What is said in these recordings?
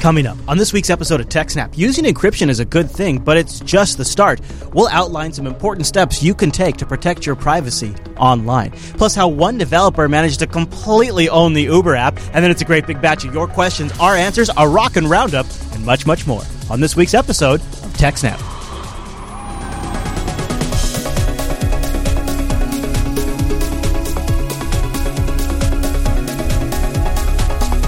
Coming up on this week's episode of TechSnap, using encryption is a good thing, but it's just the start. We'll outline some important steps you can take to protect your privacy online. Plus, how one developer managed to completely own the Uber app, and then it's a great big batch of your questions, our answers, a rockin' roundup, and much, much more on this week's episode of TechSnap.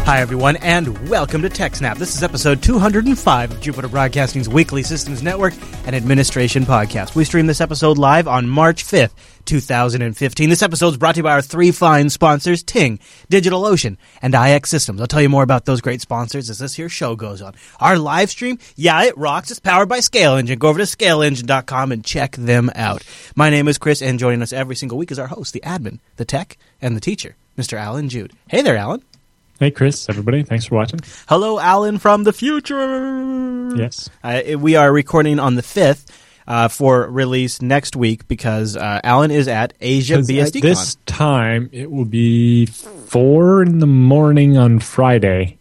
Hi, everyone, and welcome to TechSnap. This is episode 205 of Jupiter Broadcasting's weekly systems network and administration podcast. We stream this episode live on March 5th, 2015. This episode is brought to you by our three fine sponsors, Ting, DigitalOcean, and IX Systems. I'll tell you more about those great sponsors as this here show goes on. Our live stream, yeah, it rocks. It's powered by Scale Engine. Go over to scaleengine.com and check them out. My name is Chris, and joining us every single week is our host, the admin, the tech, and the teacher, Mr. Allan Jude. Hey there, Allan. Hey, Chris, everybody. Thanks for watching. Hello, Allan from the future. Yes. Uh, we are recording on the 5th uh, for release next week because uh, Allan is at Asia BSD At this time, it will be four in the morning on Friday,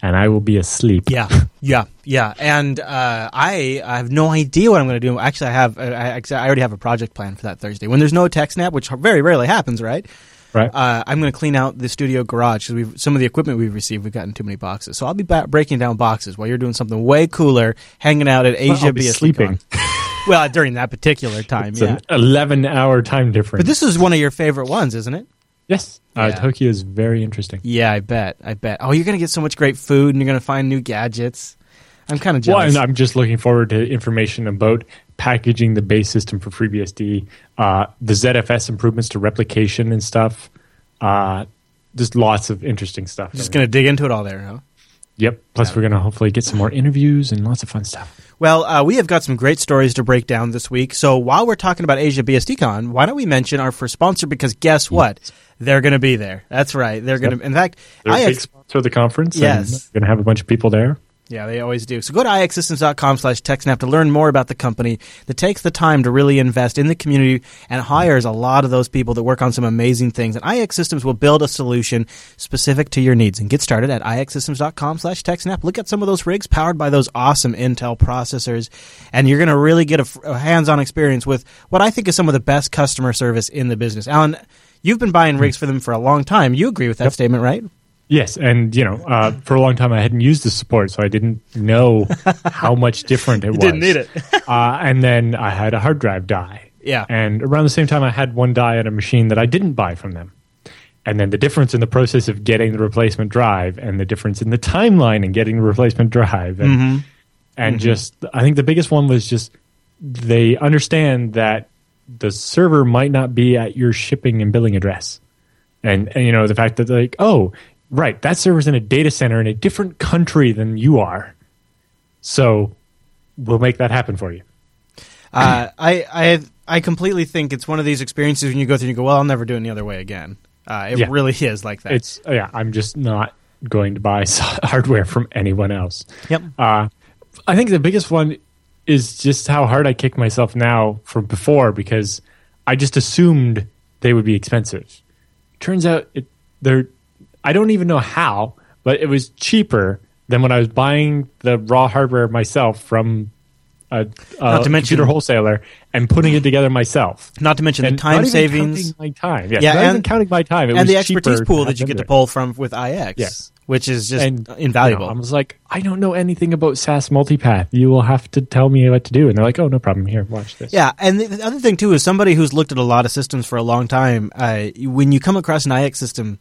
and I will be asleep. Yeah, yeah, yeah. And uh, I, I have no idea what I'm going to do. Actually, I have. I, I I already have a project plan for that Thursday. When there's no tech snap, which very rarely happens, right? Right. Uh, I'm going to clean out the studio garage because we've some of the equipment we've received. We've gotten too many boxes, so I'll be ba- breaking down boxes while you're doing something way cooler, hanging out at Asia I'll be sleeping. well, during that particular time, It's yeah. an 11 hour time difference. But this is one of your favorite ones, isn't it? yes. Uh, Tokyo is very interesting. Yeah, I bet. I bet. Oh, you're going to get so much great food and you're going to find new gadgets. I'm kind of jealous. and I'm just looking forward to information about packaging the base system for FreeBSD, uh, the ZFS improvements to replication and stuff. Uh, just lots of interesting stuff. Just going to dig into it all there, huh? Yep. Plus, we're going to hopefully get some more interviews and lots of fun stuff. Well, uh, we have got some great stories to break down this week. So while we're talking about Asia BSDCon, why don't we mention our first sponsor? Because guess what? They're going to be there. That's right. They're going to. In fact, They're a big IX. sponsor of the conference. Yes. We're going to have a bunch of people there. Yeah, they always do. So go to ixsystems.com slash techsnap to learn more about the company that takes the time to really invest in the community and hires a lot of those people that work on some amazing things. And IX Systems will build a solution specific to your needs. And get started at ixsystems.com slash techsnap. Look at some of those rigs powered by those awesome Intel processors. And you're going to really get a hands-on experience with what I think is some of the best customer service in the business. Alan, you've been buying rigs hmm. for them for a long time. You agree with that statement, right? Yes, and you know, uh, for a long time I hadn't used the support, so I didn't know how much different it was. didn't need it. uh, and then I had a hard drive die. Yeah. And around the same time, I had one die on a machine that I didn't buy from them. And then the difference in the process of getting the replacement drive, and the difference in the timeline in getting the replacement drive, and Mm-hmm. and just I think the biggest one was just they understand that the server might not be at your shipping and billing address, and, and you know the fact that like oh right that server's in a data center in a different country than you are, so we'll make that happen for you. Uh, I I I completely think it's one of these experiences when you go through and you go, well, I'll never do it any other way again. Uh, it Yeah. really is like that. It's yeah, I'm just not going to buy hardware from anyone else. yep. Uh, I think the biggest one is just how hard I kick myself now from before because I just assumed they would be expensive. Turns out it, they're. I don't even know how, but it was cheaper than when I was buying the raw hardware myself from a, a to mention- computer wholesaler and putting it together myself. Not to mention And the time not savings my time. Yeah, not and- even counting my time. It and the expertise pool that you get to pull from with IX. Yes. Which is just and invaluable. you know, I was like, I don't know anything about SAS multipath. You will have to tell me what to do. And they're like, oh, no problem. Here, watch this. Yeah, and the, the other thing too is somebody who's looked at a lot of systems for a long time. Uh, when you come across an IX system,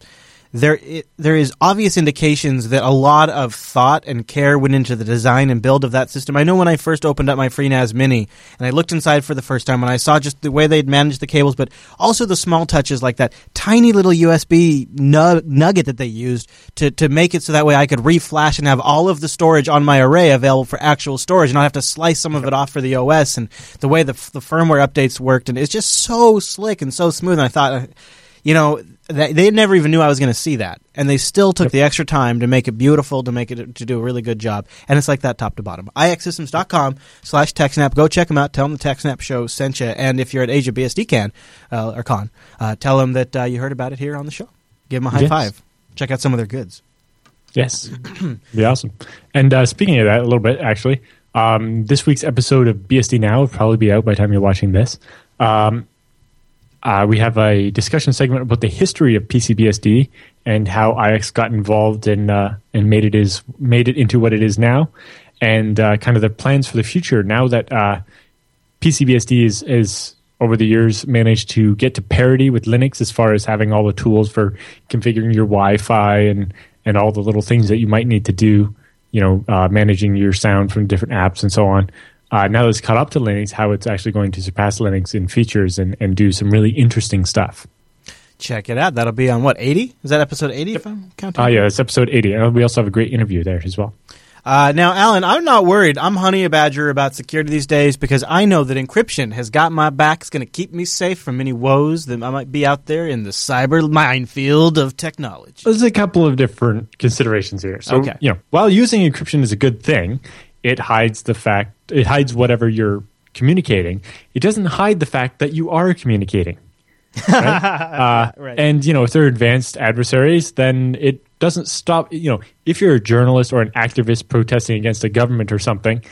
there it, there is obvious indications that a lot of thought and care went into the design and build of that system. I know when I first opened up my FreeNAS Mini and I looked inside for the first time and I saw just the way they'd managed the cables, but also the small touches like that tiny little USB nu- nugget that they used to to make it so that way I could reflash and have all of the storage on my array available for actual storage and not have to slice some of it off for the OS and the way the the firmware updates worked and it's just so slick and so smooth. And I thought. uh, you know, they, they never even knew I was going to see that, and they still took the extra time to make it beautiful, to make it to do a really good job, and it's like that top to bottom. ixsystems.com slash TechSnap. Go check them out. Tell them the TechSnap show sent you, and if you're at Asia BSD Can uh, or Con, uh, tell them that uh, you heard about it here on the show. Give them a high Yes. five. Check out some of their goods. Yes, be awesome. And uh, speaking of that, a little bit actually, um, this week's episode of BSD Now will probably be out by the time you're watching this. Um, uh, we have a discussion segment about the history of PCBSD and how IX got involved and uh, and made it is made it into what it is now, and uh, kind of the plans for the future. Now that uh, PCBSD is is over the years managed to get to parity with Linux as far as having all the tools for configuring your Wi-Fi and and all the little things that you might need to do. You know, uh, managing your sound from different apps and so on. Uh, now that it's caught up to Linux, how it's actually going to surpass Linux in features and, and do some really interesting stuff. Check it out. That'll be on what eighty? Is that episode eighty? If I'm counting. Oh, yeah, it's episode 80. And we also have a great interview there as well. Uh, now, Allan, I'm not worried. I'm honey a badger about security these days because I know that encryption has got my back. It's going to keep me safe from any woes that I might be out there in the cyber minefield of technology. There's a couple of different considerations here. So, Okay. you know, while using encryption is a good thing, it hides the fact, it hides whatever you're communicating. It doesn't hide the fact that you are communicating. Right? uh, Right. And, you know, if they're advanced adversaries, then it doesn't stop. You know, if you're a journalist or an activist protesting against a government or something,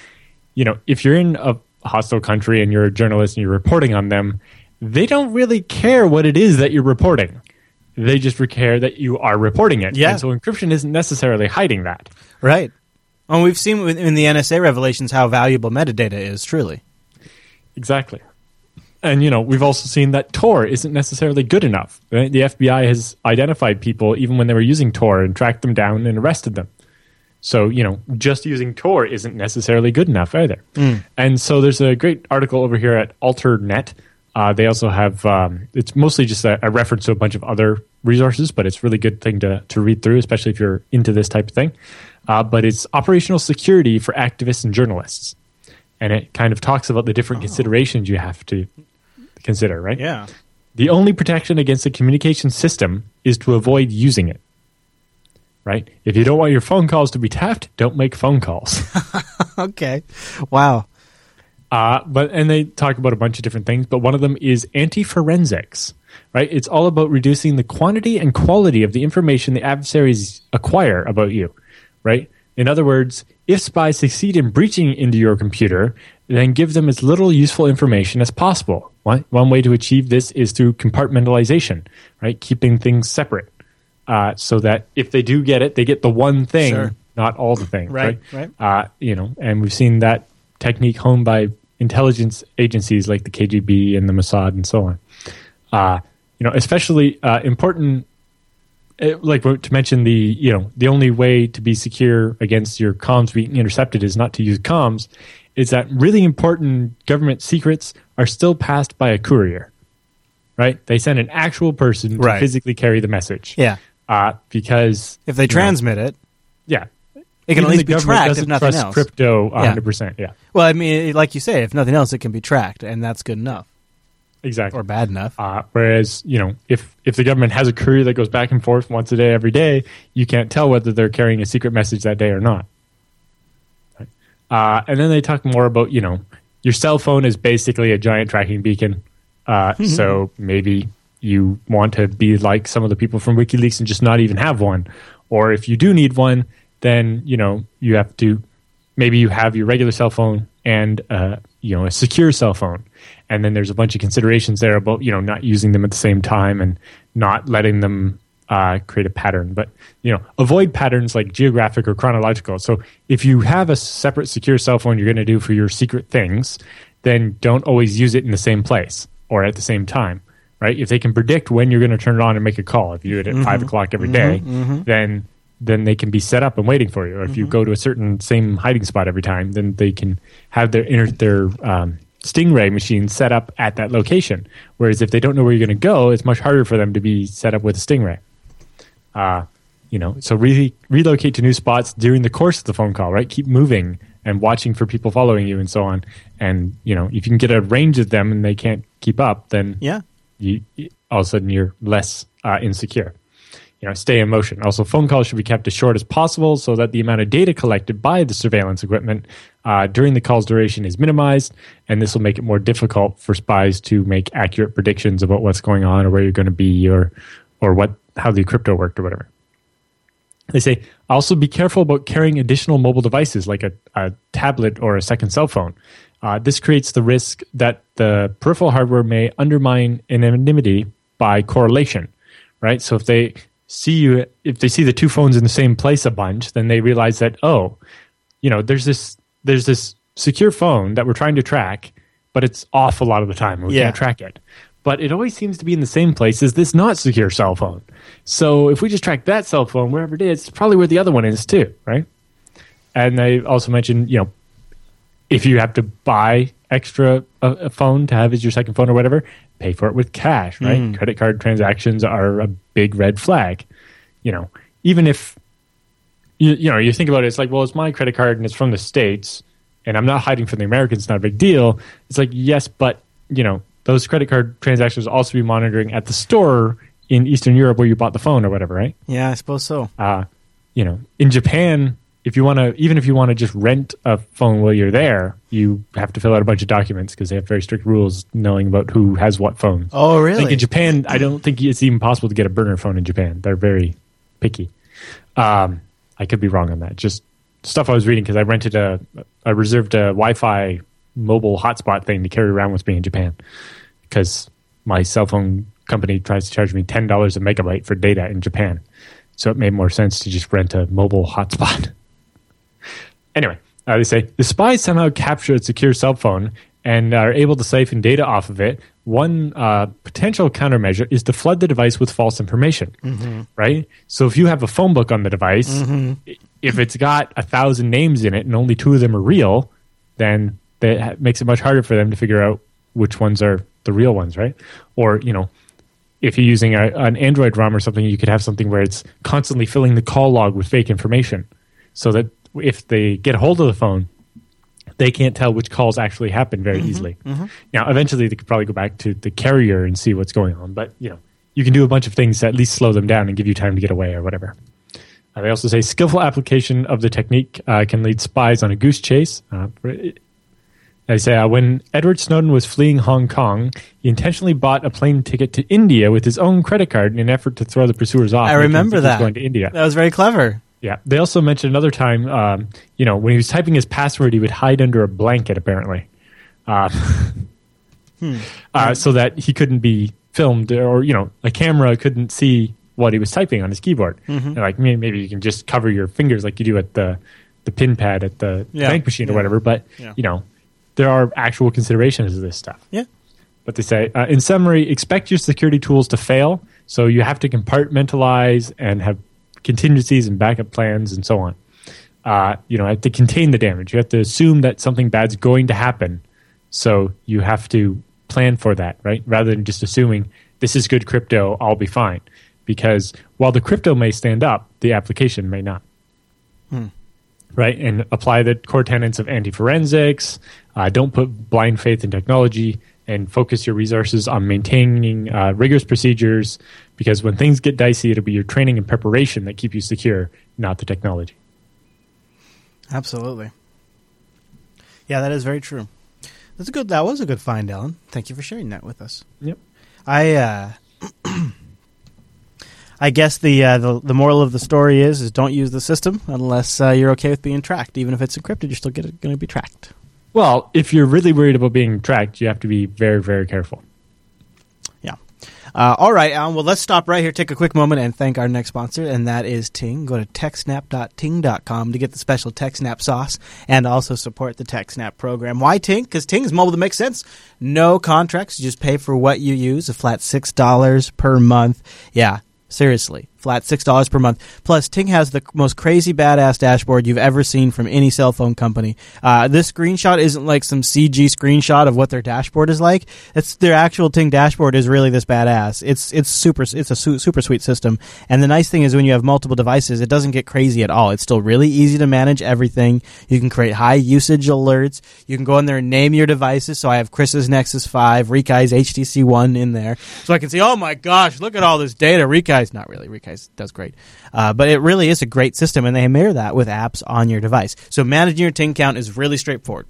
you know, if you're in a hostile country and you're a journalist and you're reporting on them, they don't really care what it is that you're reporting. They just care that you are reporting it. Yeah. And so encryption isn't necessarily hiding that. Right. And we've seen in the NSA revelations how valuable metadata is. Truly. Exactly. And you know, we've also seen that Tor isn't necessarily good enough. Right? The FBI has identified people even when they were using Tor and tracked them down and arrested them. So, you know, just using Tor isn't necessarily good enough either. And so there's a great article over here at AlterNet. Uh, they also have, um, it's mostly just a, a reference to a bunch of other resources, but it's a really good thing to, to read through, especially if you're into this type of thing. Uh, but it's operational security for activists and journalists. And it kind of talks about the different considerations you have to consider, right? Yeah. The only protection against a communication system is to avoid using it. Right? If you don't want your phone calls to be tapped, don't make phone calls. Okay. Wow. Uh, but and they talk about a bunch of different things, but one of them is anti-forensics. Right? It's all about reducing the quantity and quality of the information the adversaries acquire about you. Right? In other words, if spies succeed in breaching into your computer, then give them as little useful information as possible. One, one way to achieve this is through compartmentalization, right? Keeping things separate. Uh, so that if they do get it, they get the one thing, Sure. not all the things. Right, Right. Uh, you know, and we've seen that technique honed by intelligence agencies like the KGB and the Mossad and so on. Uh, you know, especially uh, important uh, like to mention the you know the only way to be secure against your comms being intercepted is not to use comms is that really important government secrets are still passed by a courier right they send an actual person to Right. physically carry the message Yeah. uh, because If they transmit it, yeah it can even at least the be tracked if doesn't nothing trust else. crypto Yeah. 100% yeah Well, I mean, like you say, if nothing else, it can be tracked, and that's good enough exactly or bad enough. Uh, whereas, you know, if if the government has a courier that goes back and forth once a day, every day, you can't tell whether they're carrying a secret message that day or not. Right? Uh, and then they talk more about, you know, your cell phone is basically a giant tracking beacon. Uh, so maybe you want to be like some of the people from WikiLeaks and just not even have one. Or if you do need one, then, you know, you have to maybe you have your regular cell phone and uh, you know a secure cell phone and then there's a bunch of considerations there about you know not using them at the same time and not letting them uh, create a pattern. But you know avoid patterns like geographic or chronological. So if you have a separate secure cell phone you're going to do for your secret things then don't always use it in the same place or at the same time right? If they can predict when you're going to turn it on and make a call if you do it at five o'clock every day, then then they can be set up and waiting for you. Or if you go to a certain same hiding spot every time, then they can have their inter- their um, Stingray machine set up at that location. Whereas if they don't know where you're going to go, it's much harder for them to be set up with a Stingray. Uh, you know, so re- relocate to new spots during the course of the phone call, right? Keep moving and watching for people following you and so on. And you know, if you can get a range of them and they can't keep up, then Yeah. you, you- all of a sudden you're less uh, insecure. You know, stay in motion. Also, phone calls should be kept as short as possible so that the amount of data collected by the surveillance equipment uh, during the call's duration is minimized, and this will make it more difficult for spies to make accurate predictions about what's going on or where you're going to be or or what how the crypto worked or whatever. They say also be careful about carrying additional mobile devices like a, a tablet or a second cell phone. Uh, this creates the risk that the peripheral hardware may undermine anonymity by correlation, right? So if they see you, if they see the two phones in the same place a bunch, then they realize that oh, you know, there's this there's this secure phone that we're trying to track, but it's off a lot of the time. We Yeah. can't track it. But it always seems to be in the same place as this not secure cell phone. So if we just track that cell phone wherever it is, it's probably where the other one is too, right? And they also mentioned, you know, if you have to buy extra a, a phone to have as your second phone or whatever, pay for it with cash, right? Credit card transactions are a big red flag. You know, even if you, you know you think about it, it's like, well, it's my credit card and it's from the states, and I'm not hiding from the Americans. It's not a big deal. It's like yes, but you know those credit card transactions also be monitoring at the store in Eastern Europe where you bought the phone or whatever, right? Yeah, I suppose so. uh, you know, in Japan, if you want to, even if you want to just rent a phone while you're there, you have to fill out a bunch of documents because they have very strict rules knowing about who has what phone. Oh, I think really? in Japan, I don't think it's even possible to get a burner phone in Japan. They're very picky. Um, I could be wrong on that. Just stuff I was reading because I rented a, I reserved a Wi-Fi mobile hotspot thing to carry around with me in Japan because my cell phone company tries to charge me ten dollars a megabyte for data in Japan. So it made more sense to just rent a mobile hotspot. anyway, uh, they say the spies somehow capture a secure cell phone and are able to siphon data off of it. One uh, potential countermeasure is to flood the device with false information, right? So if you have a phone book on the device, i- if it's got a thousand names in it and only two of them are real, then that makes it much harder for them to figure out which ones are the real ones, right? Or you know, if you're using a, an Android ROM or something, you could have something where it's constantly filling the call log with fake information, so that if they get a hold of the phone, they can't tell which calls actually happened very easily. Now, eventually, they could probably go back to the carrier and see what's going on, but you know, you can do a bunch of things to at least slow them down and give you time to get away or whatever. Uh, they also say skillful application of the technique uh, can lead spies on a goose chase. Uh, they say uh, when Edward Snowden was fleeing Hong Kong, he intentionally bought a plane ticket to India with his own credit card in an effort to throw the pursuers off. I remember think he was that. going to India. That was very clever. Yeah. They also mentioned another time, um, you know, when he was typing his password, he would hide under a blanket, apparently, uh, uh, so that he couldn't be filmed or, you know, a camera couldn't see what he was typing on his keyboard. And like maybe you can just cover your fingers like you do at the, the pin pad at the Yeah. bank machine or Yeah. whatever. But, Yeah. you know, there are actual considerations of this stuff. Yeah. But they say, uh, in summary, expect your security tools to fail. So you have to compartmentalize and have contingencies and backup plans and so on. Uh, you know, have to contain the damage. You have to assume that something bad's going to happen. So you have to plan for that, right? Rather than just assuming this is good crypto, I'll be fine. Because while the crypto may stand up, the application may not right? And apply the core tenets of anti forensics. Uh, don't put blind faith in technology and focus your resources on maintaining uh, rigorous procedures because when things get dicey, it'll be your training and preparation that keep you secure, not the technology. Absolutely. Yeah, that is very true. That's a good. That was a good find, Allan. Thank you for sharing that with us. Yep. I uh, I guess the, uh, the the moral of the story is is don't use the system unless uh, you're okay with being tracked. Even if it's encrypted, you're still going to be tracked. Well, if you're really worried about being tracked, you have to be very, very careful. Uh, all right, Allan. Well, let's stop right here, take a quick moment, and thank our next sponsor, and that is Ting. Go to techsnap.ting.com to get the special TechSnap sauce and also support the TechSnap program. Why Ting? Because Ting is mobile that makes sense. No contracts. You just pay for what you use, a flat $6 per month. Yeah, seriously. Flat $6 per month. Plus, Ting has the most crazy badass dashboard you've ever seen from any cell phone company. Uh, this screenshot isn't like some CG screenshot of what their dashboard is like. It's their actual Ting dashboard is really this badass. It's it's super it's a su- super sweet system. And the nice thing is when you have multiple devices, it doesn't get crazy at all. It's still really easy to manage everything. You can create high usage alerts. You can go in there and name your devices. So I have Chris's Nexus 5, Rekai's HTC One in there, so I can see. Oh my gosh, look at all this data. Rekai's not really Rekai's does great, uh, but it really is a great system, and they mirror that with apps on your device. So managing your Ting count is really straightforward.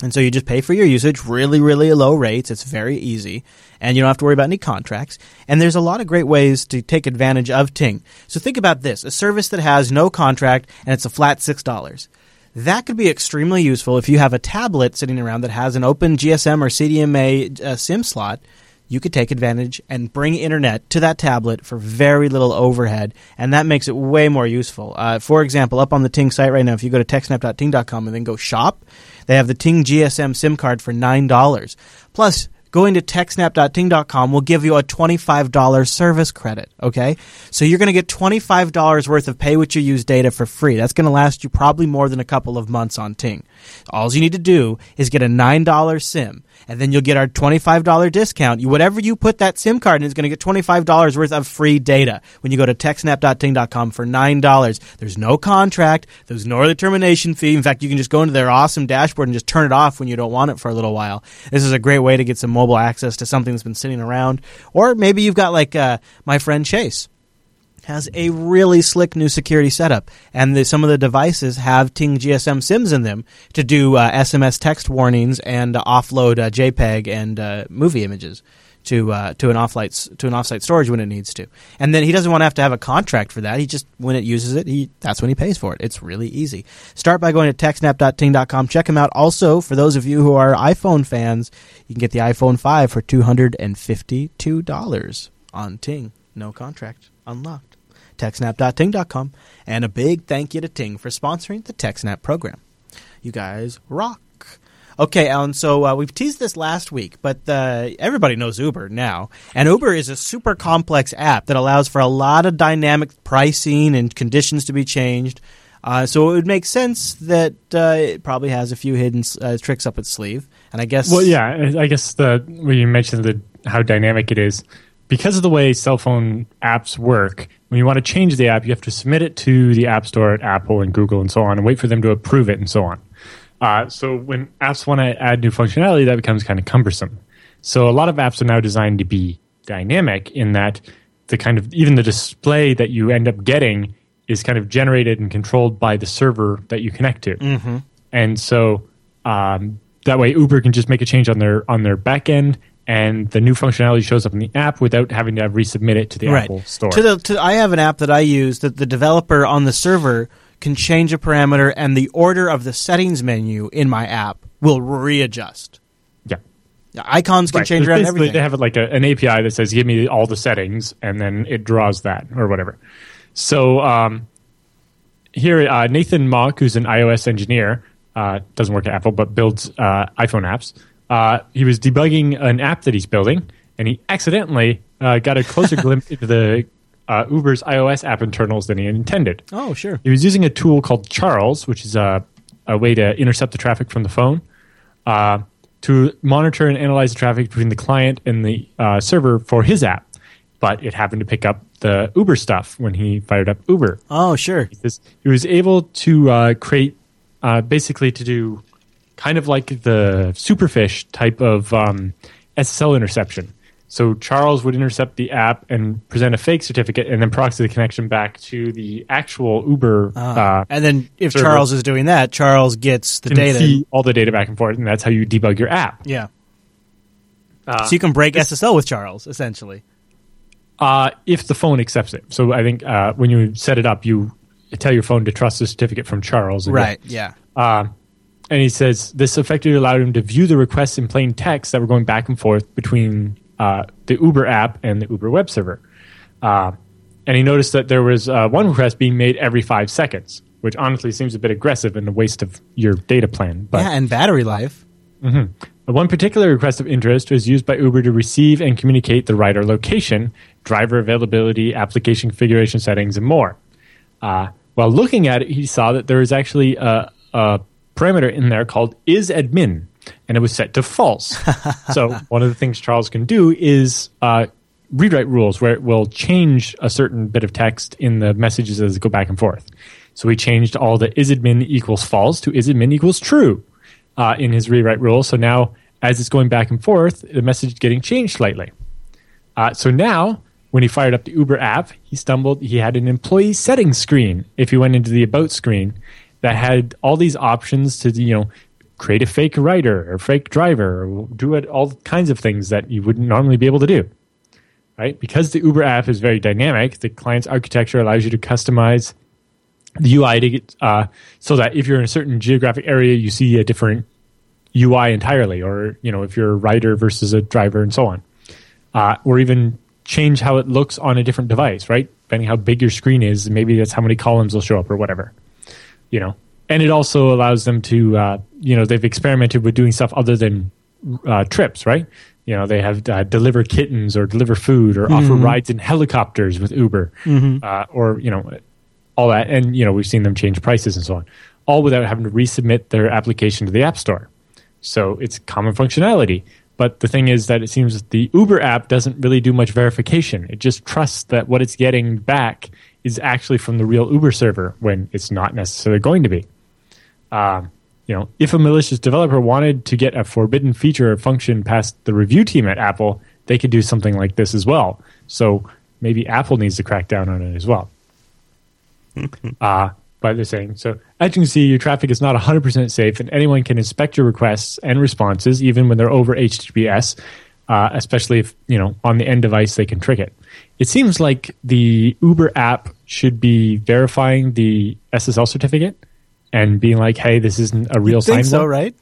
And so you just pay for your usage, really, really low rates. It's very easy. And you don't have to worry about any contracts. And there's a lot of great ways to take advantage of Ting. So think about this a service that has no contract and it's a flat $6. That could be extremely useful if you have a tablet sitting around that has an open GSM or CDMA uh, SIM slot you could take advantage and bring internet to that tablet for very little overhead, and that makes it way more useful. Uh, for example, up on the Ting site right now, if you go to techsnap.ting.com and then go shop, they have the Ting GSM SIM card for $9. Plus, going to techsnap.ting.com will give you a $25 service credit. Okay. So you're going to get $25 worth of pay what you use data for free. That's going to last you probably more than a couple of months on Ting. All you need to do is get a $9 SIM and then you'll get our $25 discount. Whatever you put that SIM card in is going to get $25 worth of free data when you go to techsnap.ting.com for $9. There's no contract. There's no early termination fee. In fact, you can just go into their awesome dashboard and just turn it off when you don't want it for a little while. This is a great way to get some mobile access to something that's been sitting around. Or maybe you've got like uh, my friend Chase has a really slick new security setup, and the, some of the devices have Ting GSM SIMs in them to do uh, SMS text warnings and uh, offload uh, JPEG and uh, movie images to uh, to an offsite to an offsite storage when it needs to. And then he doesn't want to have to have a contract for that. He just when it uses it, he that's when he pays for it. It's really easy. Start by going to techsnap.ting.com. Check them out. Also, for those of you who are iPhone fans, you can get the iPhone 5 for $252 on Ting. No contract. Unlocked techsnap.ting.com, and a big thank you to Ting for sponsoring the TechSnap program. You guys rock. Okay, Allan. So uh, we've teased this last week, but uh, everybody knows Uber now, and Uber is a super complex app that allows for a lot of dynamic pricing and conditions to be changed. Uh, so it would make sense that uh, it probably has a few hidden uh, tricks up its sleeve. And I guess, well, yeah, I guess the when you mentioned the how dynamic it is, because of the way cell phone apps work, when you want to change the app, you have to submit it to the App Store at Apple and Google and so on, and wait for them to approve it and so on. Uh, so when apps want to add new functionality, that becomes kind of cumbersome. So a lot of apps are now designed to be dynamic in that the kind of even the display that you end up getting is kind of generated and controlled by the server that you connect to, mm-hmm. and so um, that way Uber can just make a change on their on their back end and the new functionality shows up in the app without having to resubmit it to the right. Apple Store. To the, to, I have an app that I use that the developer on the server can change a parameter, and the order of the settings menu in my app will readjust. Yeah. Icons can right. change around everything. They have like a, an API that says, "Give me all the settings," and then it draws that or whatever. So um, here, uh, Nathan Mock, who's an iOS engineer, uh, doesn't work at Apple, but builds uh, iPhone apps uh, he was debugging an app that he's building, and he accidentally uh, got a closer glimpse into the uh, Uber's iOS app internals than he intended. Oh, sure. He was using a tool called Charles, which is a, a way to intercept the traffic from the phone, uh, to monitor and analyze the traffic between the client and the uh, server for his app. But it happened to pick up the Uber stuff when he fired up Uber. Oh, sure. He was able to uh, create, basically, to do kind of like the superfish type of um, SSL interception. So Charles would intercept the app and present a fake certificate, and then proxy the connection back to the actual Uber. Uh, uh, and then if server. Charles is doing that, Charles gets the data, see all the data back and forth, and that's how you debug your app. Yeah. Uh, so you can break SSL with Charles, essentially. Uh, if the phone accepts it. So I think uh, when you set it up, you tell your phone to trust the certificate from Charles. Right. Yeah. Uh, and he says this effectively allowed him to view the requests in plain text that were going back and forth between uh, the Uber app and the Uber web server. Uh, and he noticed that there was uh, one request being made every five seconds, which honestly seems a bit aggressive and a waste of your data plan. But, yeah, and battery life. Mm-hmm. One particular request of interest was used by Uber to receive and communicate the rider location, driver availability, application configuration settings, and more. Uh, while looking at it, he saw that there was actually a, a parameter in there called is admin, and it was set to false. so one of the things Charles can do is uh, rewrite rules where it will change a certain bit of text in the messages as it go back and forth. So he changed all the is admin equals false to is admin equals true uh, in his rewrite rule. So now, as it's going back and forth, the message is getting changed slightly. Uh, so now, when he fired up the Uber app, he stumbled. He had an employee settings screen. If he went into the about screen, that had all these options to you know create a fake writer or fake driver or do it all kinds of things that you wouldn't normally be able to do. Right? Because the Uber app is very dynamic, the client's architecture allows you to customize the UI to get, uh, so that if you're in a certain geographic area, you see a different UI entirely, or you know if you're a writer versus a driver and so on, uh, or even change how it looks on a different device, right? Depending how big your screen is, maybe that's how many columns will show up or whatever, you know. And it also allows them to, uh, you know, they've experimented with doing stuff other than uh, trips, right? You know, they have uh, deliver kittens or deliver food or offer rides in helicopters with Uber, uh, or you know, all that. And you know, we've seen them change prices and so on, all without having to resubmit their application to the App Store. So it's common functionality. But the thing is that it seems that the Uber app doesn't really do much verification. It just trusts that what it's getting back is actually from the real Uber server when it's not necessarily going to be. Um, you know, if a malicious developer wanted to get a forbidden feature or function past the review team at Apple, they could do something like this as well. So maybe Apple needs to crack down on it as well. uh, but they're saying so. As you can see, your traffic is not 100% safe, and anyone can inspect your requests and responses, even when they're over HTTPS. Uh, especially if you know on the end device they can trick it. It seems like the Uber app should be verifying the SSL certificate and being like, "Hey, this isn't a real Think sign." so, one. right?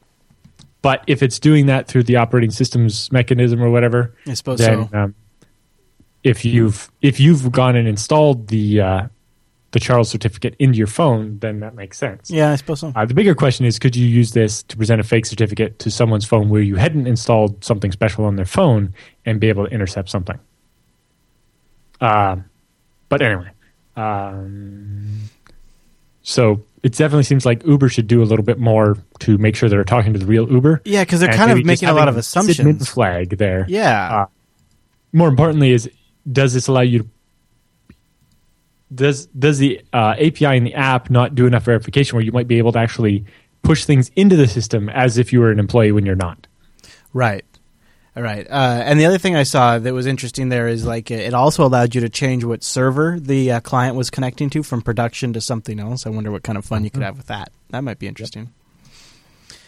But if it's doing that through the operating system's mechanism or whatever, I suppose then so. um, if you've if you've gone and installed the uh, the Charles certificate into your phone, then that makes sense. Yeah, I suppose so. Uh, the bigger question is, could you use this to present a fake certificate to someone's phone where you hadn't installed something special on their phone and be able to intercept something? Um, but anyway, um, so it definitely seems like Uber should do a little bit more to make sure they're talking to the real Uber. Yeah, because they're kind of making a lot of assumptions. flag there. Yeah. Uh, more importantly, is does this allow you to does does the uh, API in the app not do enough verification where you might be able to actually push things into the system as if you were an employee when you're not? Right. All right. Uh, and the other thing I saw that was interesting there is like it also allowed you to change what server the uh, client was connecting to from production to something else. I wonder what kind of fun you could have with that. That might be interesting.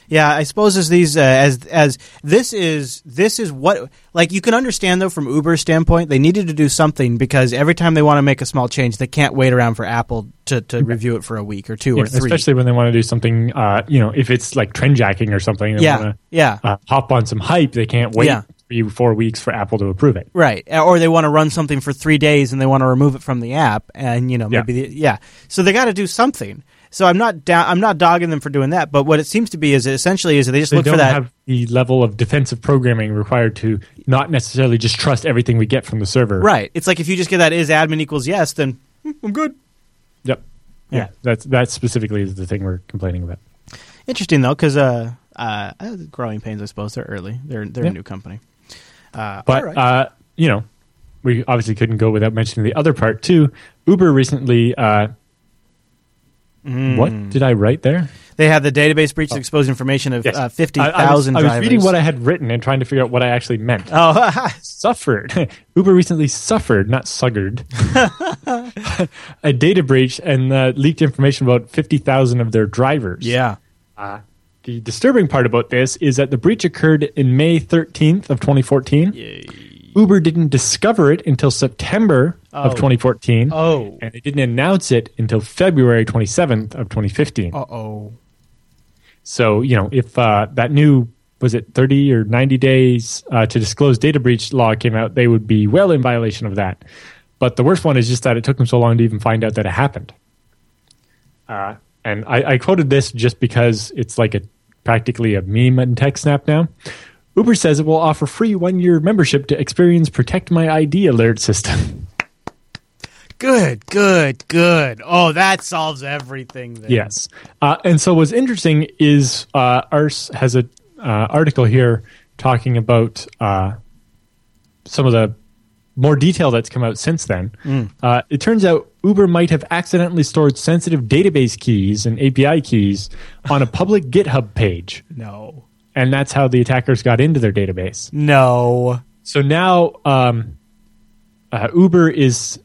Yeah, I suppose as these uh, as as this is this is what like you can understand though from Uber's standpoint they needed to do something because every time they want to make a small change they can't wait around for Apple to, to review it for a week or two Yeah, or three. especially when they want to do something, uh, you know, if it's like trend jacking or something, they yeah, want yeah. uh, hop on some hype. They can't wait Yeah. three, four weeks for Apple to approve it. Right, or they want to run something for three days and they want to remove it from the app, and you know Yeah. maybe the, yeah. So they got to do something. So I'm not down. I'm not dogging them for doing that. But what it seems to be is essentially is that they just They look for that. have the level of defensive programming required to not necessarily just trust everything we get from the server. right. It's like if you just get that is admin equals yes, then hmm, I'm good. Yep. Yeah. Yeah. That's that specifically is the thing we're complaining about. Interesting though, because uh, uh, uh, growing pains. I suppose they're early. They're they're Yeah. a new company. Uh, But all right. uh, you know, we obviously couldn't go without mentioning the other part too. Uber recently. Uh, Mm. What did I write there? they had the database breach that exposed information of Yes. uh, fifty I- I was- I, was, reading what I had written and trying to figure out what I actually meant. oh, suffered. Uber recently suffered, not suggered, a data breach and uh, leaked information about 50,000 of their drivers. yeah. Uh, the disturbing part about this is that the breach occurred in May 13th of 2014. Uber didn't discover it until September of Oh. 2014. Oh. And they didn't announce it until February 27th of 2015. Uh oh. So, you know, if uh, that new, was it 30 or 90 days uh, to disclose data breach law came out, they would be well in violation of that. But the worst one is just that it took them so long to even find out that it happened. Uh, and I, I quoted this just because it's like a practically a meme in TechSnap now. Uber says it will offer free one year membership to Experian Protect My ID alert system. Good, good, good. Oh, that solves everything. Then. Yes. Uh, and so what's interesting is uh, Ars has an uh, article here talking about uh, some of the more detail that's come out since then. Uh, it turns out Uber might have accidentally stored sensitive database keys and API keys on a public GitHub page, No. And that's how the attackers got into their database. No. So now um, uh, Uber is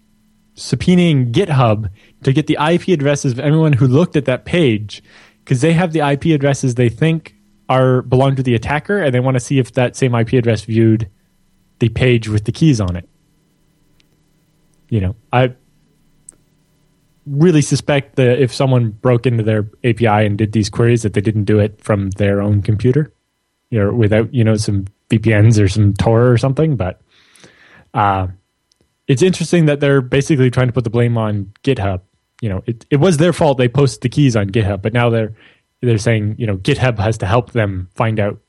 subpoenaing GitHub to get the IP addresses of everyone who looked at that page because they have the IP addresses they think are belong to the attacker, and they want to see if that same IP address viewed the page with the keys on it. You know, I really suspect that if someone broke into their API and did these queries, that they didn't do it from their own computer, you without you know some VPNs or some Tor or something. But uh, it's interesting that they're basically trying to put the blame on GitHub. You know, it it was their fault they posted the keys on GitHub, but now they're they're saying you know GitHub has to help them find out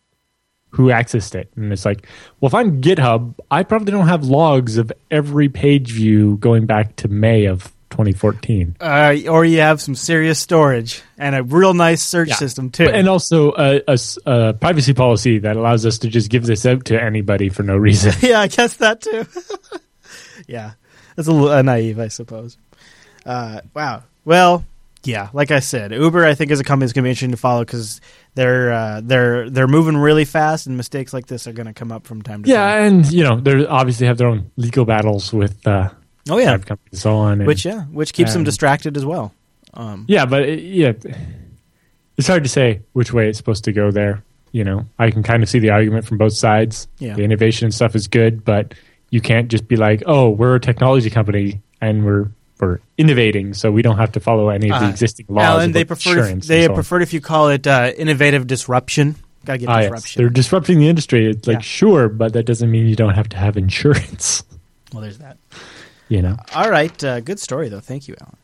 who accessed it. And it's like, well, if I'm GitHub, I probably don't have logs of every page view going back to May of 2014. Uh, or you have some serious storage and a real nice search Yeah. system too. And also a privacy policy that allows us to just give this out to anybody for no reason. yeah, I guess that too. yeah, that's a little uh, naive, I suppose. Uh, wow. Well, yeah, like I said, Uber I think is a company that's going to be interesting to follow because they're uh, they're they're moving really fast, and mistakes like this are going to come up from time to time. yeah, and you know they obviously have their own legal battles with uh, Oh yeah, companies on. And, which yeah, which keeps them distracted as well. Um, yeah, but it, yeah, it's hard to say which way it's supposed to go there. You know, I can kind of see the argument from both sides. Yeah. The innovation and stuff is good, but you can't just be like, "Oh, we're a technology company and we're we're innovating, so we don't have to follow any of the Uh, existing laws." Allan, they prefer insurance they so on." preferred if you call it uh, innovative disruption. Got to get Ah, yes. disruption. They're disrupting the industry. It's like Yeah. sure, but that doesn't mean you don't have to have insurance. well, there's that. You know. All right, uh, good story though. Thank you, Allan.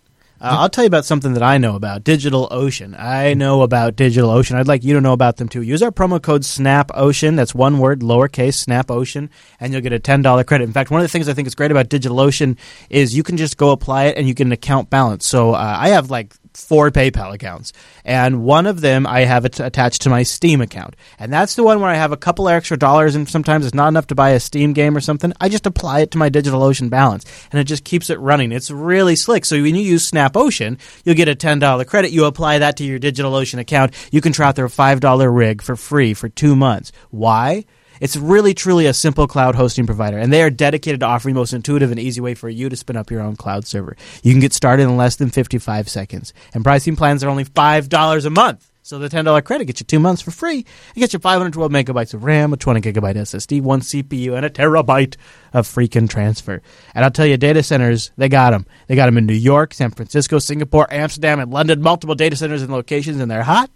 Uh, I'll tell you about something that I know about DigitalOcean. I know about DigitalOcean. I'd like you to know about them too. Use our promo code SNAPOcean. That's one word, lowercase SNAPOcean, and you'll get a ten dollar credit. In fact, one of the things I think is great about DigitalOcean is you can just go apply it and you get an account balance. So uh, I have like four PayPal accounts, and one of them I have attached to my Steam account, and that's the one where I have a couple extra dollars, and sometimes it's not enough to buy a Steam game or something. I just apply it to my DigitalOcean balance, and it just keeps it running. It's really slick. So when you use SnapOcean, you'll get a ten dollar credit. You apply that to your DigitalOcean account. You can try out their five dollar rig for free for two months. Why? It's really, truly a simple cloud hosting provider, and they are dedicated to offering the most intuitive and easy way for you to spin up your own cloud server. You can get started in less than 55 seconds, and pricing plans are only $5 a month. So the $10 credit gets you two months for free. It gets you 512 megabytes of RAM, a 20 gigabyte SSD, one CPU, and a terabyte of freaking transfer. And I'll tell you, data centers, they got them. They got them in New York, San Francisco, Singapore, Amsterdam, and London, multiple data centers and locations, and they're hot.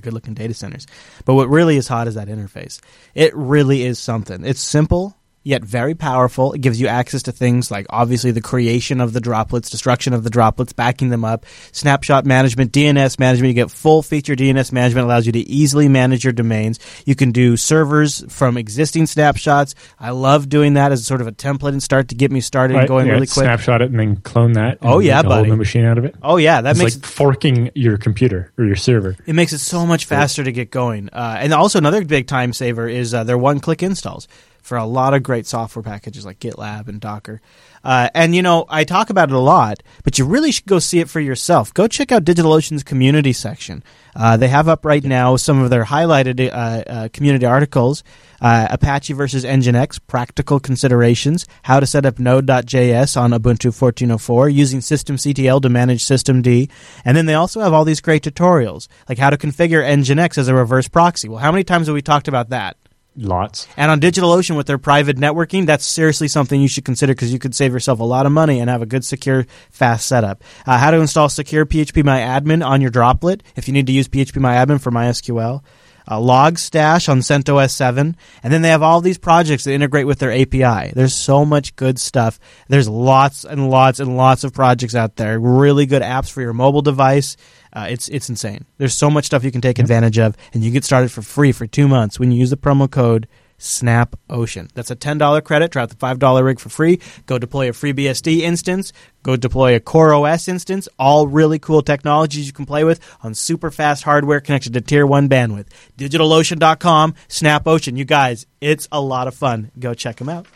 Good looking data centers. But what really is hot is that interface. It really is something. It's simple, yet very powerful. It gives you access to things like obviously the creation of the droplets, destruction of the droplets, backing them up, snapshot management, DNS management. You get full feature DNS management, allows you to easily manage your domains. You can do servers from existing snapshots. I love doing that as sort of a template and start to get me started and going yeah, really quick. Snapshot it and then clone that. and Oh, yeah, make a whole buddy. new machine out of it. Oh yeah, that It's makes like forking your computer or your server. It makes it so much faster to get going. Uh, and also another big time saver is uh, their one-click installs for a lot of great software packages like GitLab and Docker. Uh, and you know, I talk about it a lot, but you really should go see it for yourself. Go check out DigitalOcean's community section. Uh, they have up right now some of their highlighted uh, uh, community articles: uh, Apache versus Nginx, practical considerations, how to set up Node.js on Ubuntu 14.04, using systemctl to manage systemd, and then they also have all these great tutorials, like how to configure Nginx as a reverse proxy. Well, how many times have we talked about that? Lots. And on DigitalOcean with their private networking, that's seriously something you should consider because you could save yourself a lot of money and have a good, secure, fast setup. Uh, how to install secure PHPMyAdmin on your droplet if you need to use PHPMyAdmin for MySQL. Uh, Logstash on CentOS 7. And then they have all these projects that integrate with their API. There's so much good stuff. There's lots and lots and lots of projects out there. Really good apps for your mobile device. Uh, it's it's insane. There's so much stuff you can take advantage of, and you get started for free for two months when you use the promo code Snap Ocean. That's a ten dollar credit. Try out the five dollar rig for free. Go deploy a free BSD instance. Go deploy a Core OS instance. All really cool technologies you can play with on super fast hardware connected to tier one bandwidth. DigitalOcean.com. Snap Ocean. You guys, it's a lot of fun. Go check them out.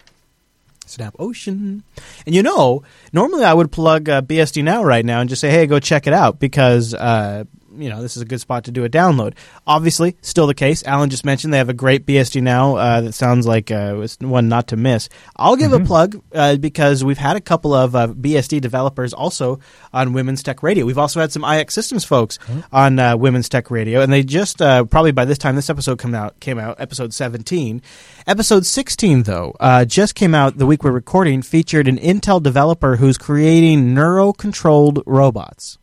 Snap Ocean. And you know, normally I would plug uh, BSD Now right now and just say, hey, go check it out because uh, you know, this is a good spot to do a download. Obviously, still the case. Allan just mentioned they have a great BSD now uh, that sounds like uh, one not to miss. I'll give Mm-hmm. a plug uh, because we've had a couple of uh, BSD developers also on Women's Tech Radio. We've also had some IX Systems folks on uh, Women's Tech Radio, and they just uh, probably by this time this episode come out came out episode seventeen. Episode sixteen though uh, just came out the week we're recording. Featured an Intel developer who's creating neuro-controlled robots.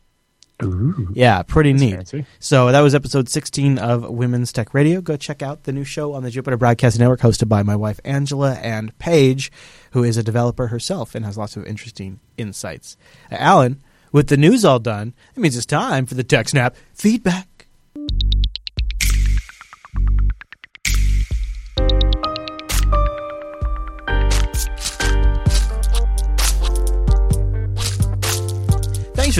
Ooh. Yeah, pretty neat. fancy. So that was episode 16 of Women's Tech Radio. Go check out the new show on the Jupiter Broadcasting Network, hosted by my wife Angela and Paige, who is a developer herself and has lots of interesting insights. Uh, Allan, with the news all done, it means it's time for the TechSnap feedback.